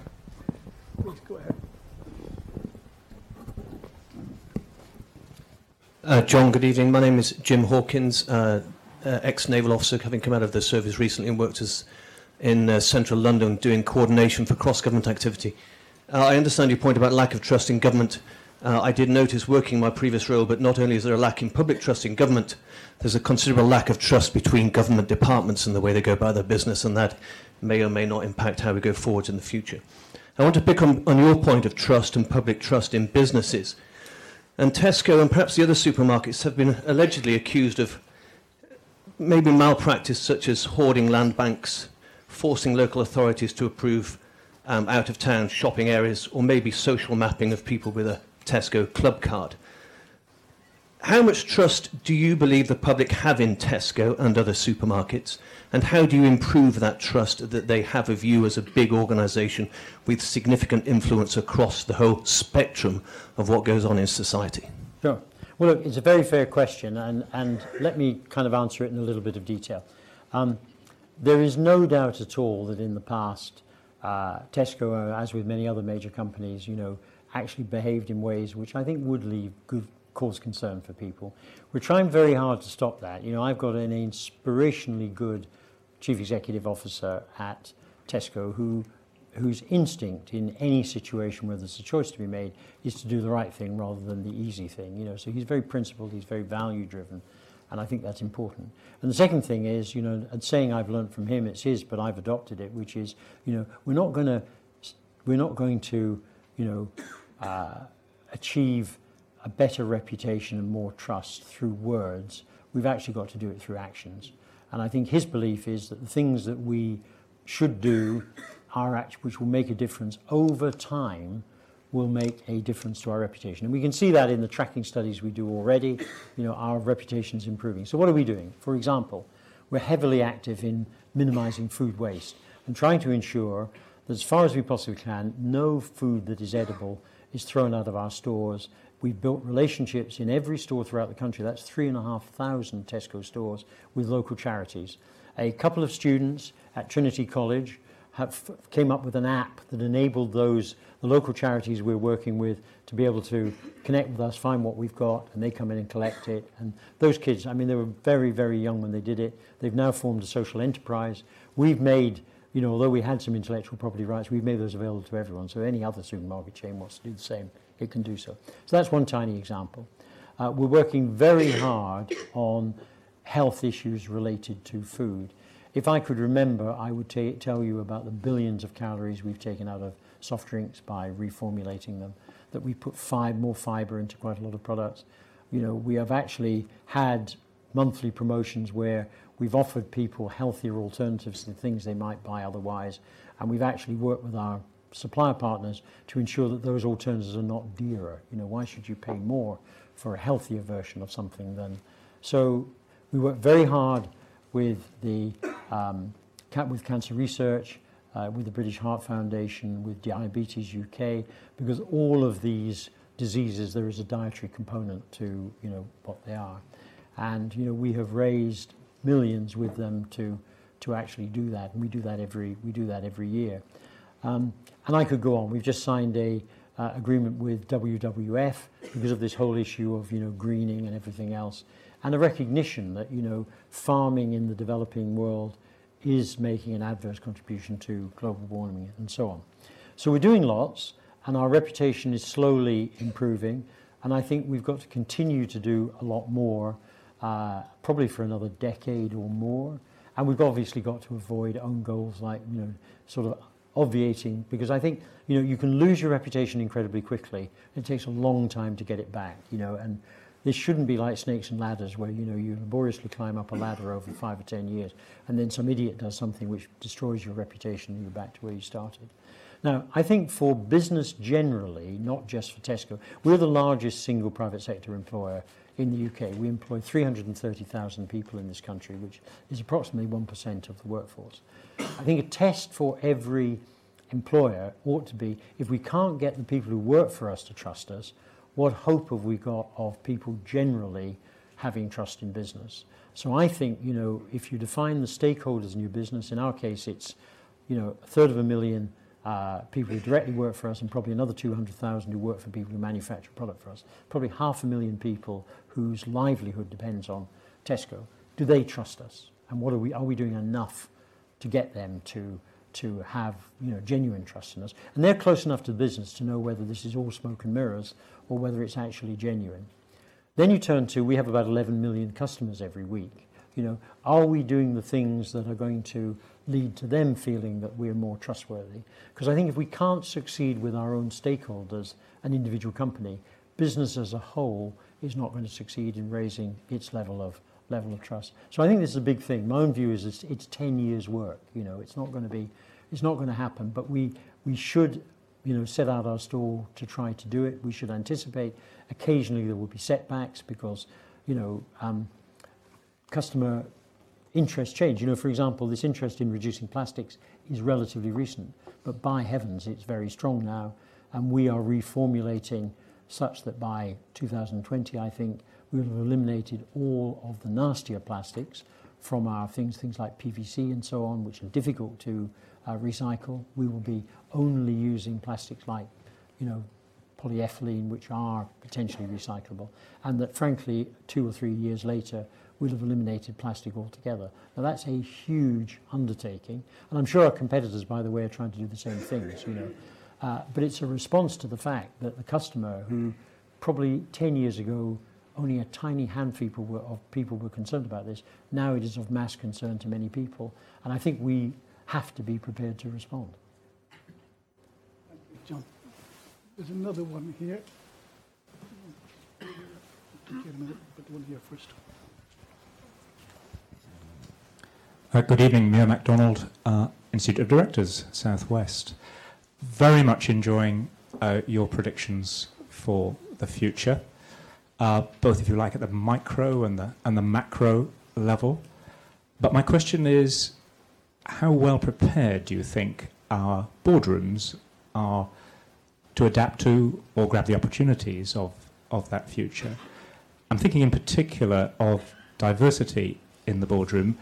D: Please go ahead.
E: Uh, John, good evening. My name is Jim Hawkins, uh, uh, ex-naval officer, having come out of the service recently and worked as in uh, central London doing coordination for cross-government activity. Uh, I understand your point about lack of trust in government. Uh, I did notice working my previous role, but not only is there a lack in public trust in government, there's a considerable lack of trust between government departments and the way they go about their business, and that may or may not impact how we go forward in the future. I want to pick on, on your point of trust and public trust in businesses. And Tesco and perhaps the other supermarkets have been allegedly accused of maybe malpractice such as hoarding land banks, forcing local authorities to approve um, out of town shopping areas, or maybe social mapping of people with a Tesco club card. How much trust do you believe the public have in Tesco and other supermarkets? And how do you improve that trust that they have of you as a big organisation with significant influence across the whole spectrum of what goes on in society?
C: Sure. Well, look, it's a very fair question, and, and let me kind of answer it in a little bit of detail. Um, there is no doubt at all that in the past, uh, Tesco, as with many other major companies, you know, actually behaved in ways which I think would leave good cause concern for people. We're trying very hard to stop that. You know, I've got an inspirationally good chief executive officer at Tesco who whose instinct in any situation where there's a choice to be made is to do the right thing rather than the easy thing. You know, so he's very principled, he's very value driven, and I think that's important. And the second thing is, you know, and saying I've learned from him, it's his, but I've adopted it, which is, you know, we're not going to, we're not going to, you know, uh, achieve a better reputation and more trust through words. We've actually got to do it through actions. And I think his belief is that the things that we should do are act- which will make a difference over time will make a difference to our reputation. And we can see that in the tracking studies we do already. You know, our reputation is improving. So what are we doing? For example, we're heavily active in minimizing food waste and trying to ensure as far as we possibly can, no food that is edible is thrown out of our stores. We've built relationships in every store throughout the country. That's three and a half thousand Tesco stores with local charities. A couple of students at Trinity College have, came up with an app that enabled those the local charities we're working with to be able to connect with us, find what we've got, and they come in and collect it. And those kids, I mean, they were very, very young when they did it. They've now formed a social enterprise. We've made, you know, although we had some intellectual property rights, we've made those available to everyone. So any other supermarket chain wants to do the same, it can do so. So that's one tiny example. Uh, we're working very hard on health issues related to food. If I could remember, I would tell you about the billions of calories we've taken out of soft drinks by reformulating them, that we put five, more fiber into quite a lot of products. You know, we have actually had monthly promotions where we've offered people healthier alternatives to things they might buy otherwise, and we've actually worked with our supplier partners to ensure that those alternatives are not dearer. You know, why should you pay more for a healthier version of something than? So we work very hard with the um, with cancer research, uh, with the British Heart Foundation, with Diabetes UK, because all of these diseases there is a dietary component to you know what they are, and you know we have raised millions with them to to actually do that, and we do that every we do that every year, um, and I could go on. We've just signed a uh, agreement with WWF because of this whole issue of you know greening and everything else, and a recognition that you know farming in the developing world is making an adverse contribution to global warming and so on. So we're doing lots, and our reputation is slowly improving, and I think we've got to continue to do a lot more, uh, probably for another decade or more. And we've obviously got to avoid own goals like, you know, sort of obviating, because I think, you know, you can lose your reputation incredibly quickly. It takes a long time to get it back, you know, and this shouldn't be like snakes and ladders where you know you laboriously climb up a ladder over five or ten years and then some idiot does something which destroys your reputation and you're back to where you started. Now, I think for business generally, not just for Tesco, we're the largest single private sector employer in the UK. We employ 330,000 people in this country, which is approximately 1% of the workforce. I think a test for every employer ought to be if we can't get the people who work for us to trust us, what hope have we got of people generally having trust in business? So I think, you know, if you define the stakeholders in your business, in our case it's, you know, a third of a million uh, people who directly work for us and probably another 200,000 who work for people who manufacture product for us. Probably half a million people whose livelihood depends on Tesco. Do they trust us? And what are we, are we doing enough to get them to to have you know genuine trust in us, and they're close enough to the business to know whether this is all smoke and mirrors or whether it's actually genuine. Then you turn to we have about 11 million customers every week. You know, are we doing the things that are going to lead to them feeling that we're more trustworthy? Because I think if we can't succeed with our own stakeholders, an individual company, business as a whole is not going to succeed in raising its level of level of trust. So I think this is a big thing. My own view is it's, it's 10 years work. You know, it's not going to be, it's not going to happen. But we we should, you know, set out our stall to try to do it. We should anticipate. Occasionally there will be setbacks because, you know, um, customer interest change. You know, for example, this interest in reducing plastics is relatively recent, but by heavens, it's very strong now, and we are reformulating such that by 2020, I think we will have eliminated all of the nastier plastics from our things, things like PVC and so on, which are difficult to uh, recycle. We will be only using plastics like, you know, polyethylene, which are potentially recyclable, and that frankly, two or three years later, we'll have eliminated plastic altogether. Now that's a huge undertaking, and I'm sure our competitors, by the way, are trying to do the same things, you know. Uh, but it's a response to the fact that the customer, who probably 10 years ago only a tiny handful were, of people were concerned about this. Now it is of mass concern to many people, and I think we have to be prepared to respond.
D: Thank you, John. There's another one here. But one here first.
F: Uh, good evening, Muir MacDonald, uh, Institute of Directors, Southwest. Very much enjoying uh, your predictions for the future uh, both, if you like, at the micro and the, and the macro level. But my question is how well prepared do you think our boardrooms are to adapt to or grab the opportunities of, of that future? I'm thinking in particular of diversity in the boardroom,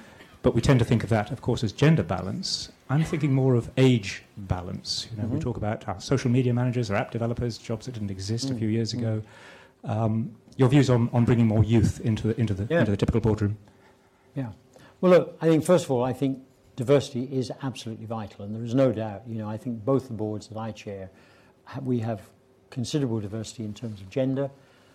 F: but we tend to think of that, of course, as gender balance. I'm thinking more of age balance. You know, mm-hmm. we talk about our social media managers or app developers, jobs that didn't exist mm. a few years mm. ago. Um, your views on, on bringing more youth into the, into, the, yeah. into the typical boardroom.
C: Yeah. Well, look, I think, first of all, I think diversity is absolutely vital, and there is no doubt. You know, I think both the boards that I chair, we have considerable diversity in terms of gender,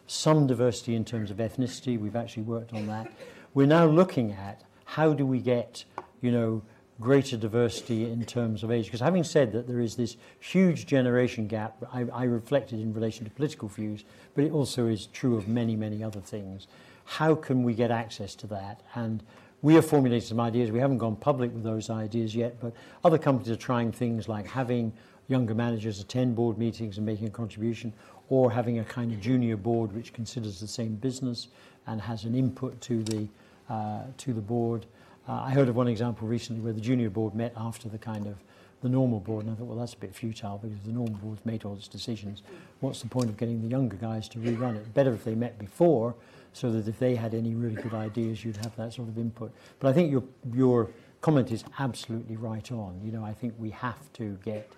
C: some diversity in terms of ethnicity. We've actually worked on that. We're now looking at how do we get, you know, greater diversity in terms of age. Because having said that there is this huge generation gap, I, I reflected in relation to political views, but it also is true of many, many other things. How can we get access to that? And we have formulated some ideas. We haven't gone public with those ideas yet, but other companies are trying things like having younger managers attend board meetings and making a contribution, or having a kind of junior board which considers the same business and has an input to the to the board. Uh, I heard of one example recently where the junior board met after the kind of the normal board, and I thought, well, that's a bit futile because the normal board's made all its decisions. What's the point of getting the younger guys to rerun it? Better if they met before, so that if they had any really good ideas, you'd have that sort of input. But I think your your comment is absolutely right on. You know, I think we have to get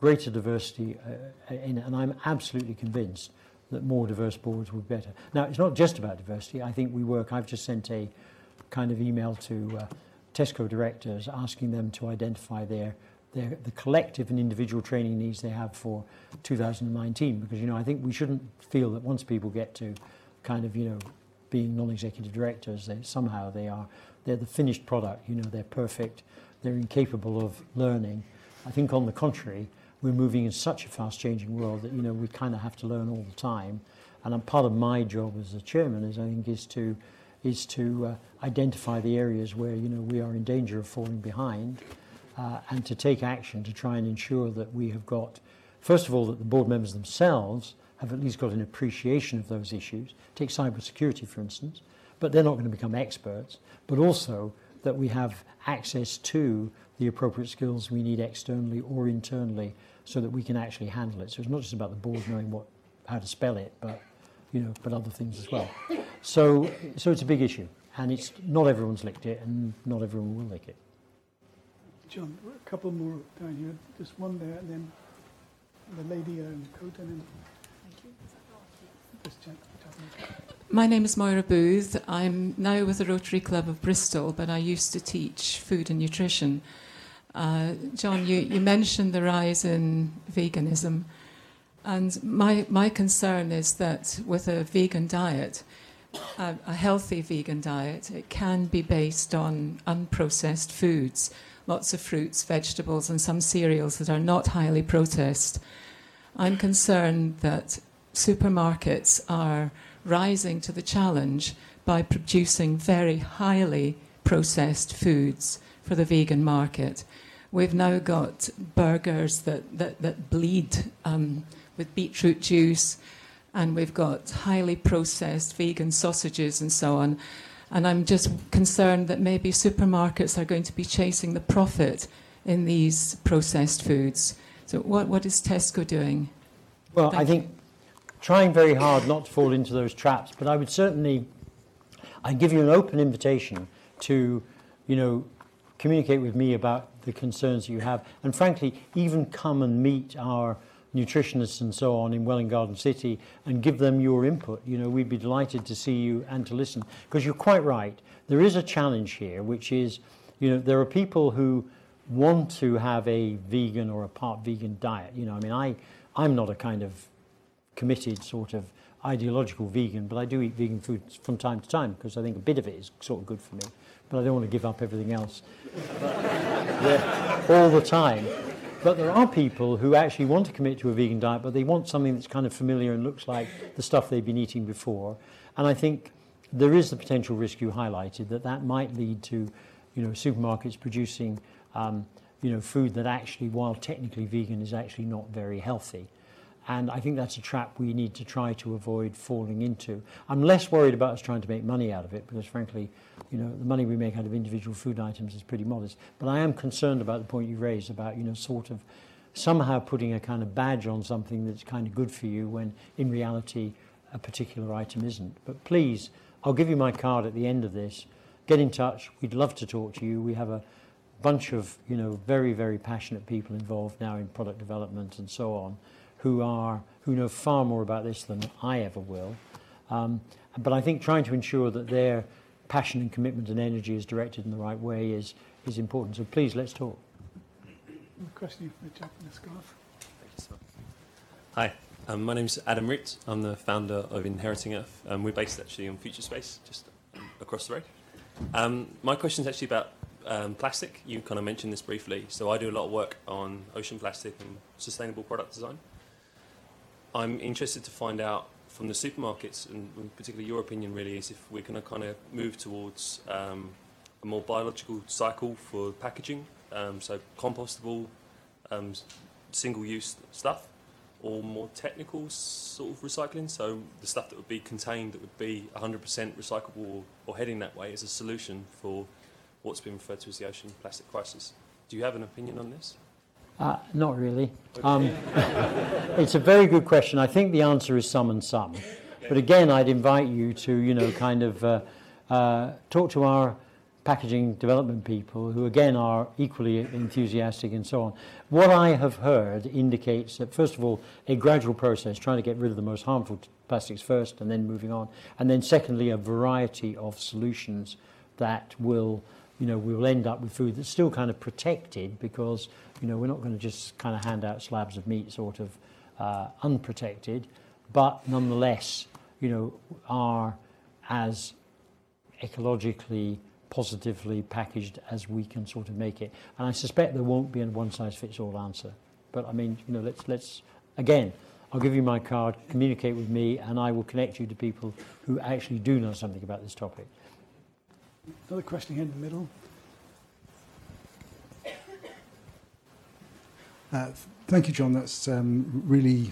C: greater diversity, uh, in, and I'm absolutely convinced that more diverse boards would be better. Now, it's not just about diversity. I think we work. I've just sent a kind of email to uh, Tesco directors asking them to identify their, their the collective and individual training needs they have for 2019 because you know I think we shouldn't feel that once people get to kind of you know being non-executive directors they somehow they are they're the finished product you know they're perfect they're incapable of learning I think on the contrary we're moving in such a fast changing world that you know we kind of have to learn all the time and part of my job as a chairman is I think is to is to uh, identify the areas where you know we are in danger of falling behind, uh, and to take action to try and ensure that we have got, first of all, that the board members themselves have at least got an appreciation of those issues. Take cybersecurity, for instance, but they're not going to become experts. But also that we have access to the appropriate skills we need externally or internally so that we can actually handle it. So it's not just about the board knowing what, how to spell it, but, you know, but other things as well. So, so it's a big issue, and it's not everyone's licked it, and not everyone will lick it.
D: John, a couple more down here. Just one there, and then the lady in the coat, and then. Thank you. This gent- gentleman.
G: My name is Moira Booth. I'm now with the Rotary Club of Bristol, but I used to teach food and nutrition. Uh, John, you, you mentioned the rise in veganism, and my, my concern is that with a vegan diet, a, a healthy vegan diet, it can be based on unprocessed foods, lots of fruits, vegetables, and some cereals that are not highly processed. I'm concerned that supermarkets are rising to the challenge by producing very highly processed foods for the vegan market. We've now got burgers that, that, that bleed um, with beetroot juice, and we've got highly processed vegan sausages and so on. And I'm just concerned that maybe supermarkets are going to be chasing the profit in these processed foods. So, what, what is Tesco doing?
C: Well,
G: Thank
C: I think trying very hard not to fall into those traps, but I would certainly, I give you an open invitation to, you know, communicate with me about the concerns you have, and frankly, even come and meet our nutritionists and so on in Welwyn Garden City and give them your input. You know, we'd be delighted to see you and to listen because you're quite right. There is a challenge here, which is, you know, there are people who want to have a vegan or a part vegan diet. You know, I mean, I, I'm not a kind of committed sort of ideological vegan, but I do eat vegan food from time to time because I think a bit of it is sort of good for me. But I don't want to give up everything else all the time. But there are people who actually want to commit to a vegan diet, but they want something that's kind of familiar and looks like the stuff they've been eating before. And I think there is the potential risk you highlighted that that might lead to, you know, supermarkets producing, um, you know, food that actually, while technically vegan, is actually not very healthy. And I think that's a trap we need to try to avoid falling into. I'm less worried about us trying to make money out of it because, frankly, you know, the money we make out of individual food items is pretty modest. But I am concerned about the point you raised about, you know, sort of somehow putting a kind of badge on something that's kind of good for you when in reality a particular item isn't. But please, I'll give you my card at the end of this. Get in touch. We'd love to talk to you. We have a bunch of, you know, very, very passionate people involved now in product development and so on who are who know far more about this than I ever will. Um, but I think trying to ensure that their passion and commitment and energy is directed in the right way is is important. So please let's talk.
D: A question for the chap in the scarf.
H: Hi, um, my name's Adam Root. I'm the founder of Inheriting Earth. Um, we're based actually on Future Space, just across the road. Um, my question is actually about um, plastic. You kind of mentioned this briefly. So I do a lot of work on ocean plastic and sustainable product design. I'm interested to find out from the supermarkets, and particularly your opinion really, is if we're going to kind of move towards um, a more biological cycle for packaging, um, so compostable, um, single-use stuff, or more technical sort of recycling, so the stuff that would be contained that would be 100% recyclable or, or heading that way as a solution for what's been referred to as the ocean plastic crisis. Do you have an opinion on this?
C: Uh, not really. Um, it's a very good question. I think the answer is some and some. But again, I'd invite you to, you know, kind of uh, uh, talk to our packaging development people who, again, are equally enthusiastic and so on. What I have heard indicates that, first of all, a gradual process, trying to get rid of the most harmful plastics first and then moving on. And then, secondly, a variety of solutions that will, you know, we will end up with food that's still kind of protected because you know, we're not going to just kind of hand out slabs of meat sort of uh, unprotected, but nonetheless, you know, are as ecologically positively packaged as we can sort of make it. And I suspect there won't be a one size fits all answer. But I mean, you know, let's let's again, I'll give you my card, communicate with me, and I will connect you to people who actually do know something about this topic.
D: Another question here in the middle.
I: Uh, thank you, John. That's um, really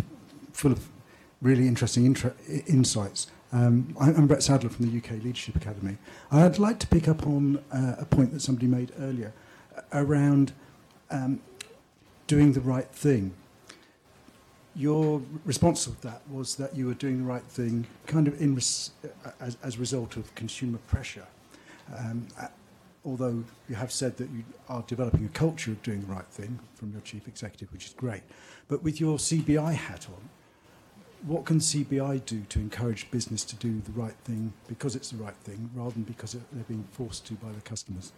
I: full of really interesting intra- insights. Um, I'm Brett Sadler from the UK Leadership Academy. I'd like to pick up on uh, a point that somebody made earlier around um, doing the right thing. Your response to that was that you were doing the right thing kind of in res- as, as a result of consumer pressure. Um, although you have said that you are developing a culture of doing the right thing from your chief executive, which is great. But with your CBI hat on, what can CBI do to encourage business to do the right thing because it's the right thing rather than because they're being forced to by the customers?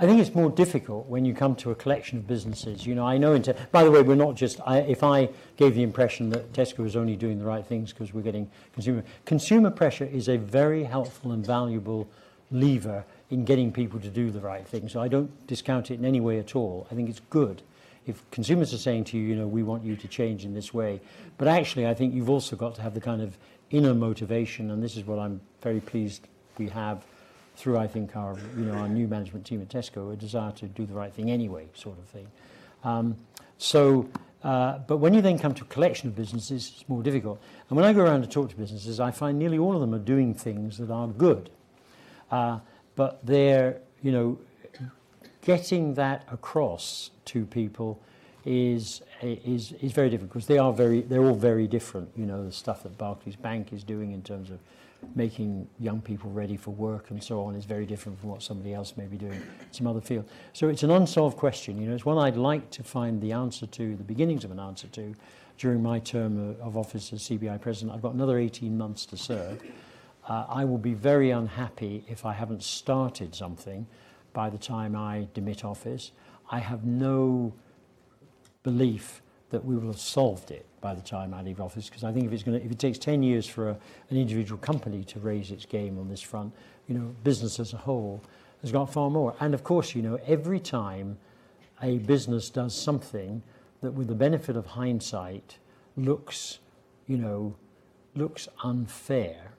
C: I think it's more difficult when you come to a collection of businesses. You know, I know. Te- by the way, we're not just. I, if I gave the impression that Tesco was only doing the right things because we're getting consumer consumer pressure is a very helpful and valuable lever in getting people to do the right thing. So I don't discount it in any way at all. I think it's good. If consumers are saying to you, you know, we want you to change in this way, but actually, I think you've also got to have the kind of inner motivation, and this is what I'm very pleased we have through, I think, our, you know, our new management team at Tesco, a desire to do the right thing anyway, sort of thing. Um, so, uh, but when you then come to a collection of businesses, it's more difficult. And when I go around to talk to businesses, I find nearly all of them are doing things that are good. Uh, but they're, you know, getting that across to people is is is very difficult because they are very they're all very different. You know, the stuff that Barclays Bank is doing in terms of making young people ready for work and so on is very different from what somebody else may be doing in some other field. So it's an unsolved question. You know, it's one I'd like to find the answer to, the beginnings of an answer to, during my term of office as CBI president. I've got another 18 months to serve. Uh, I will be very unhappy if I haven't started something by the time I demit office. I have no belief that we will have solved it by the time I leave office because I think if it's going to, if it takes 10 years for a, an individual company to raise its game on this front, you know, business as a whole has got far more. And of course, you know, every time a business does something that with the benefit of hindsight looks, you know, looks unfair.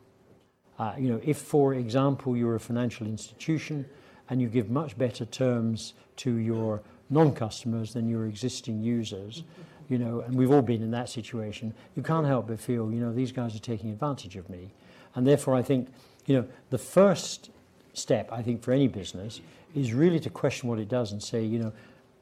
C: Uh, you know, if, for example, you're a financial institution and you give much better terms to your non-customers than your existing users, you know, and we've all been in that situation, you can't help but feel, you know, these guys are taking advantage of me. And therefore, I think, you know, the first step, I think, for any business is really to question what it does and say, you know,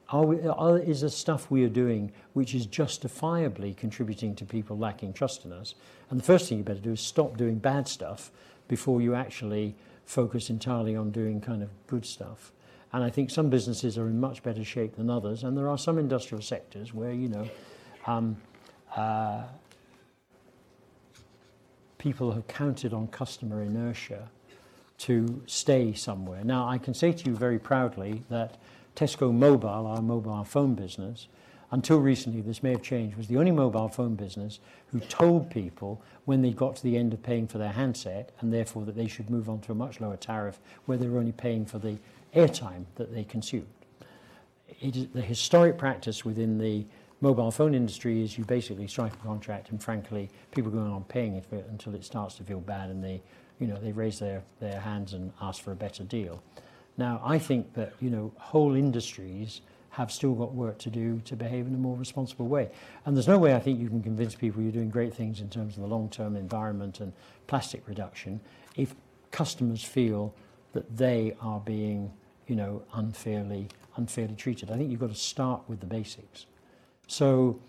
C: are we, are, is the stuff we are doing which is justifiably contributing to people lacking trust in us? And the first thing you better do is stop doing bad stuff before you actually focus entirely on doing kind of good stuff. And I think some businesses are in much better shape than others. And there are some industrial sectors where, you know, um, uh, people have counted on customer inertia to stay somewhere. Now, I can say to you very proudly that Tesco Mobile, our mobile phone business, until recently, this may have changed, was the only mobile phone business who told people when they got to the end of paying for their handset and therefore that they should move on to a much lower tariff where they were only paying for the airtime that they consumed. It is the historic practice within the mobile phone industry is you basically strike a contract and frankly people go on paying it until it starts to feel bad and they you know they raise their, their hands and ask for a better deal. Now I think that you know whole industries have still got work to do to behave in a more responsible way. And there's no way I think you can convince people you're doing great things in terms of the long-term environment and plastic reduction if customers feel that they are being, you know, unfairly unfairly treated. I think you've got to start with the basics. So,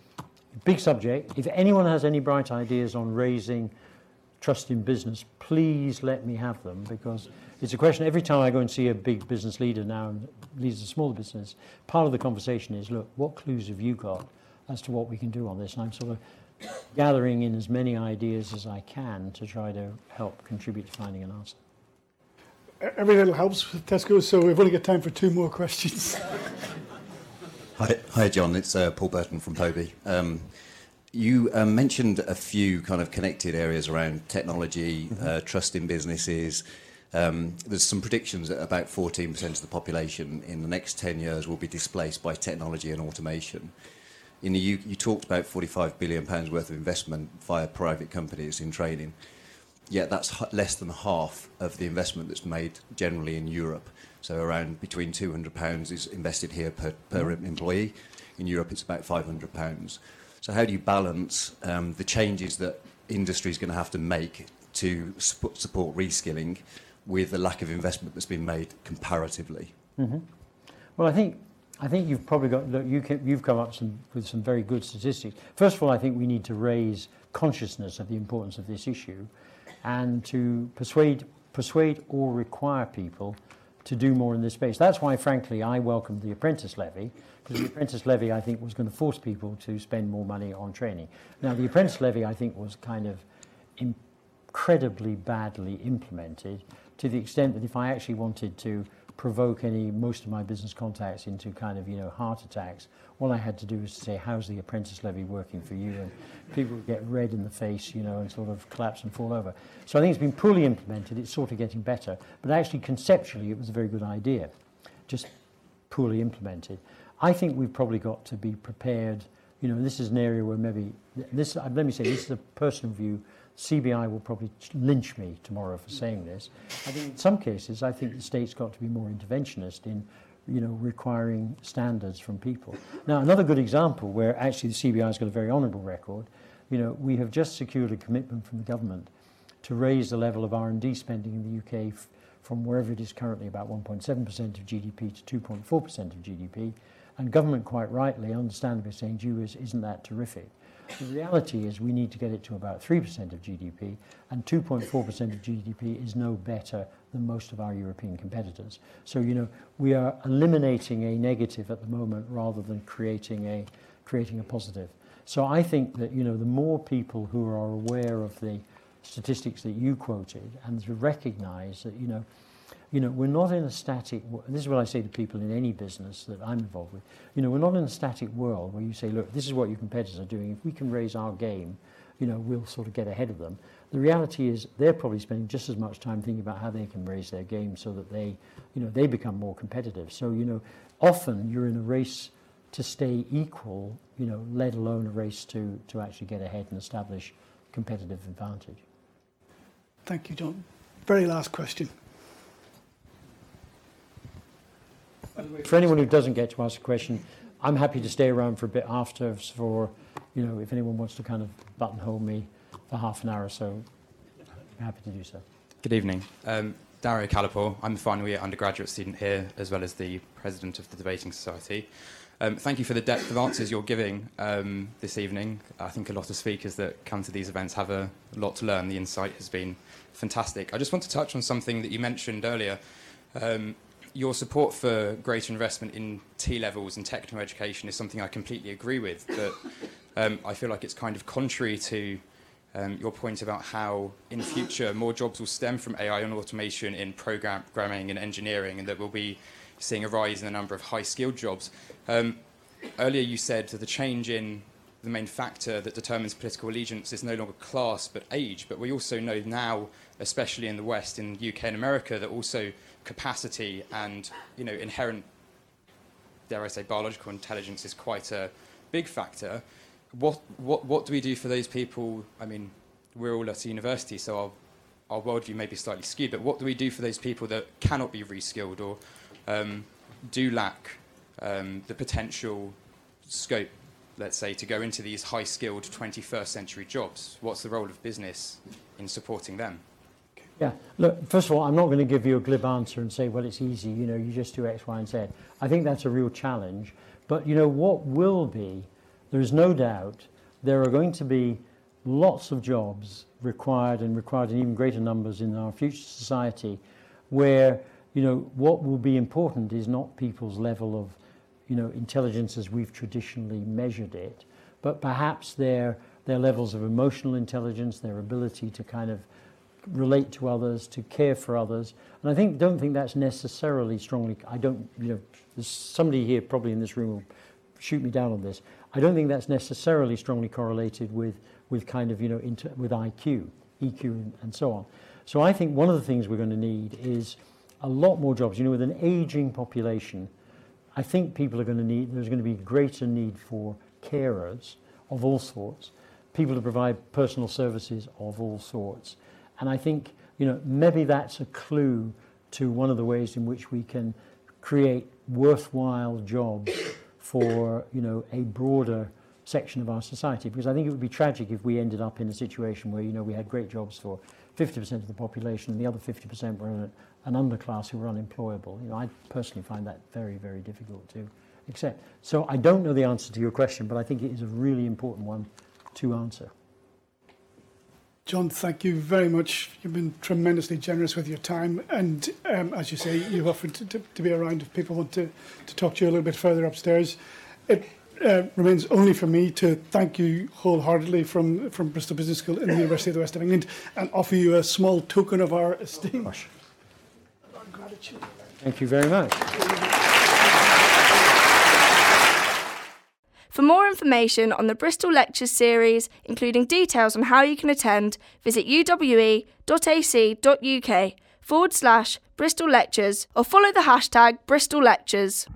C: big subject. If anyone has any bright ideas on raising trust in business, please let me have them because it's a question every time I go and see a big business leader now and leads a small business, part of the conversation is look, what clues have you got as to what we can do on this? And I'm sort of gathering in as many ideas as I can to try to help contribute to finding an answer.
D: Every little helps with Tesco, so we've only got time for two more questions.
J: Hi, hi, John. It's uh, Paul Burton from Poby. Um, you um, mentioned a few kind of connected areas around technology, mm-hmm. uh, trust in businesses. Um, there's some predictions that about 14% of the population in the next 10 years will be displaced by technology and automation. In the U- you talked about 45 billion pounds worth of investment via private companies in training. Yet that's less than half of the investment that's made generally in Europe. So around between 200 pounds is invested here per, per mm-hmm. employee. In Europe, it's about 500 pounds. So how do you balance um, the changes that industry is going to have to make to support reskilling with the lack of investment that's been made comparatively?
C: Mm-hmm. Well, I think I think you've probably got look, you you've come up some, with some very good statistics. First of all, I think we need to raise consciousness of the importance of this issue, and to persuade persuade or require people to do more in this space. That's why, frankly, I welcomed the apprentice levy, because the apprentice levy, I think, was going to force people to spend more money on training. Now, the apprentice levy, I think, was kind of incredibly badly implemented to the extent that if I actually wanted to provoke any most of my business contacts into kind of you know heart attacks. All I had to do was to say, "How's the apprentice levy working for you?" And people would get red in the face, you know, and sort of collapse and fall over. So I think it's been poorly implemented. It's sort of getting better, but actually conceptually it was a very good idea, just poorly implemented. I think we've probably got to be prepared. You know, this is an area where maybe this. Let me say this is a personal view CBI will probably lynch me tomorrow for saying this. I think in some cases, I think the state's got to be more interventionist in, you know, requiring standards from people. Now, another good example where actually the CBI's got a very honourable record, you know, we have just secured a commitment from the government to raise the level of R&D spending in the UK f- from wherever it is currently about 1.7% of GDP to 2.4% of GDP. And government quite rightly, understandably saying, gee, isn't that terrific? The reality is we need to get it to about 3% of GDP, and 2.4% of GDP is no better than most of our European competitors. So, you know, we are eliminating a negative at the moment rather than creating a, creating a positive. So I think that, you know, the more people who are aware of the statistics that you quoted and to recognize that, you know, you know, we're not in a static, this is what I say to people in any business that I'm involved with. You know, we're not in a static world where you say, look, this is what your competitors are doing. If we can raise our game, you know, we'll sort of get ahead of them. The reality is they're probably spending just as much time thinking about how they can raise their game so that they, you know, they become more competitive. So, you know, often you're in a race to stay equal, you know, let alone a race to, to actually get ahead and establish competitive advantage.
D: Thank you, John. Very last question.
C: For anyone who doesn't get to ask a question, I'm happy to stay around for a bit after for, you know, if anyone wants to kind of buttonhole me for half an hour or so, I'm happy to do so.
K: Good evening. Um, Dario Calapor. I'm a final year undergraduate student here, as well as the president of the Debating Society. Um, thank you for the depth of answers you're giving um, this evening. I think a lot of speakers that come to these events have a lot to learn. The insight has been fantastic. I just want to touch on something that you mentioned earlier. Um, your support for greater investment in T levels and technical education is something I completely agree with. But um, I feel like it's kind of contrary to um, your point about how in the future more jobs will stem from AI and automation in programming and engineering, and that we'll be seeing a rise in the number of high skilled jobs. Um, earlier, you said that the change in the main factor that determines political allegiance is no longer class but age. But we also know now, especially in the West, in the UK and America, that also capacity and you know inherent, dare I say, biological intelligence is quite a big factor. What what what do we do for those people? I mean, we're all at a university, so our our worldview may be slightly skewed. But what do we do for those people that cannot be reskilled or um, do lack um, the potential scope, let's say, to go into these high-skilled 21st century jobs? What's the role of business in supporting them?
C: Yeah, look, first of all, I'm not going to give you a glib answer and say, well, it's easy, you know, you just do X, Y, and Z. I think that's a real challenge. But, you know, what will be, there's no doubt, there are going to be lots of jobs required and required in even greater numbers in our future society where, you know, what will be important is not people's level of, you know, intelligence as we've traditionally measured it, but perhaps their, their levels of emotional intelligence, their ability to kind of relate to others, to care for others. And I think don't think that's necessarily strongly. I don't. You know, there's somebody here probably in this room will shoot me down on this. I don't think that's necessarily strongly correlated with with kind of you know inter, with IQ, EQ, and, and so on. So I think one of the things we're going to need is a lot more jobs. You know, with an aging population, I think people are going to need. There's going to be greater need for carers of all sorts, people to provide personal services of all sorts. And I think, you know, maybe that's a clue to one of the ways in which we can create worthwhile jobs for, you know, a broader section of our society because I think it would be tragic if we ended up in a situation where you know we had great jobs for 50% of the population and the other 50% were an, an underclass who were unemployable. You know, I personally find that very, very difficult to accept. So I don't know the answer to your question, but I think it is a really important one to answer.
D: John, thank you very much. You've been tremendously generous with your time, and um, as you say, you've offered to, to, to be around if people want to, to talk to you a little bit further upstairs. It uh, remains only for me to thank you wholeheartedly from, from Bristol Business School in the University of the West of England and offer you a small token of our esteem.
C: Gosh.
D: Our gratitude.
C: Thank you very much.
A: For more information on the Bristol Lectures series, including details on how you can attend, visit uwe.ac.uk forward slash Bristol Lectures or follow the hashtag Bristol Lectures.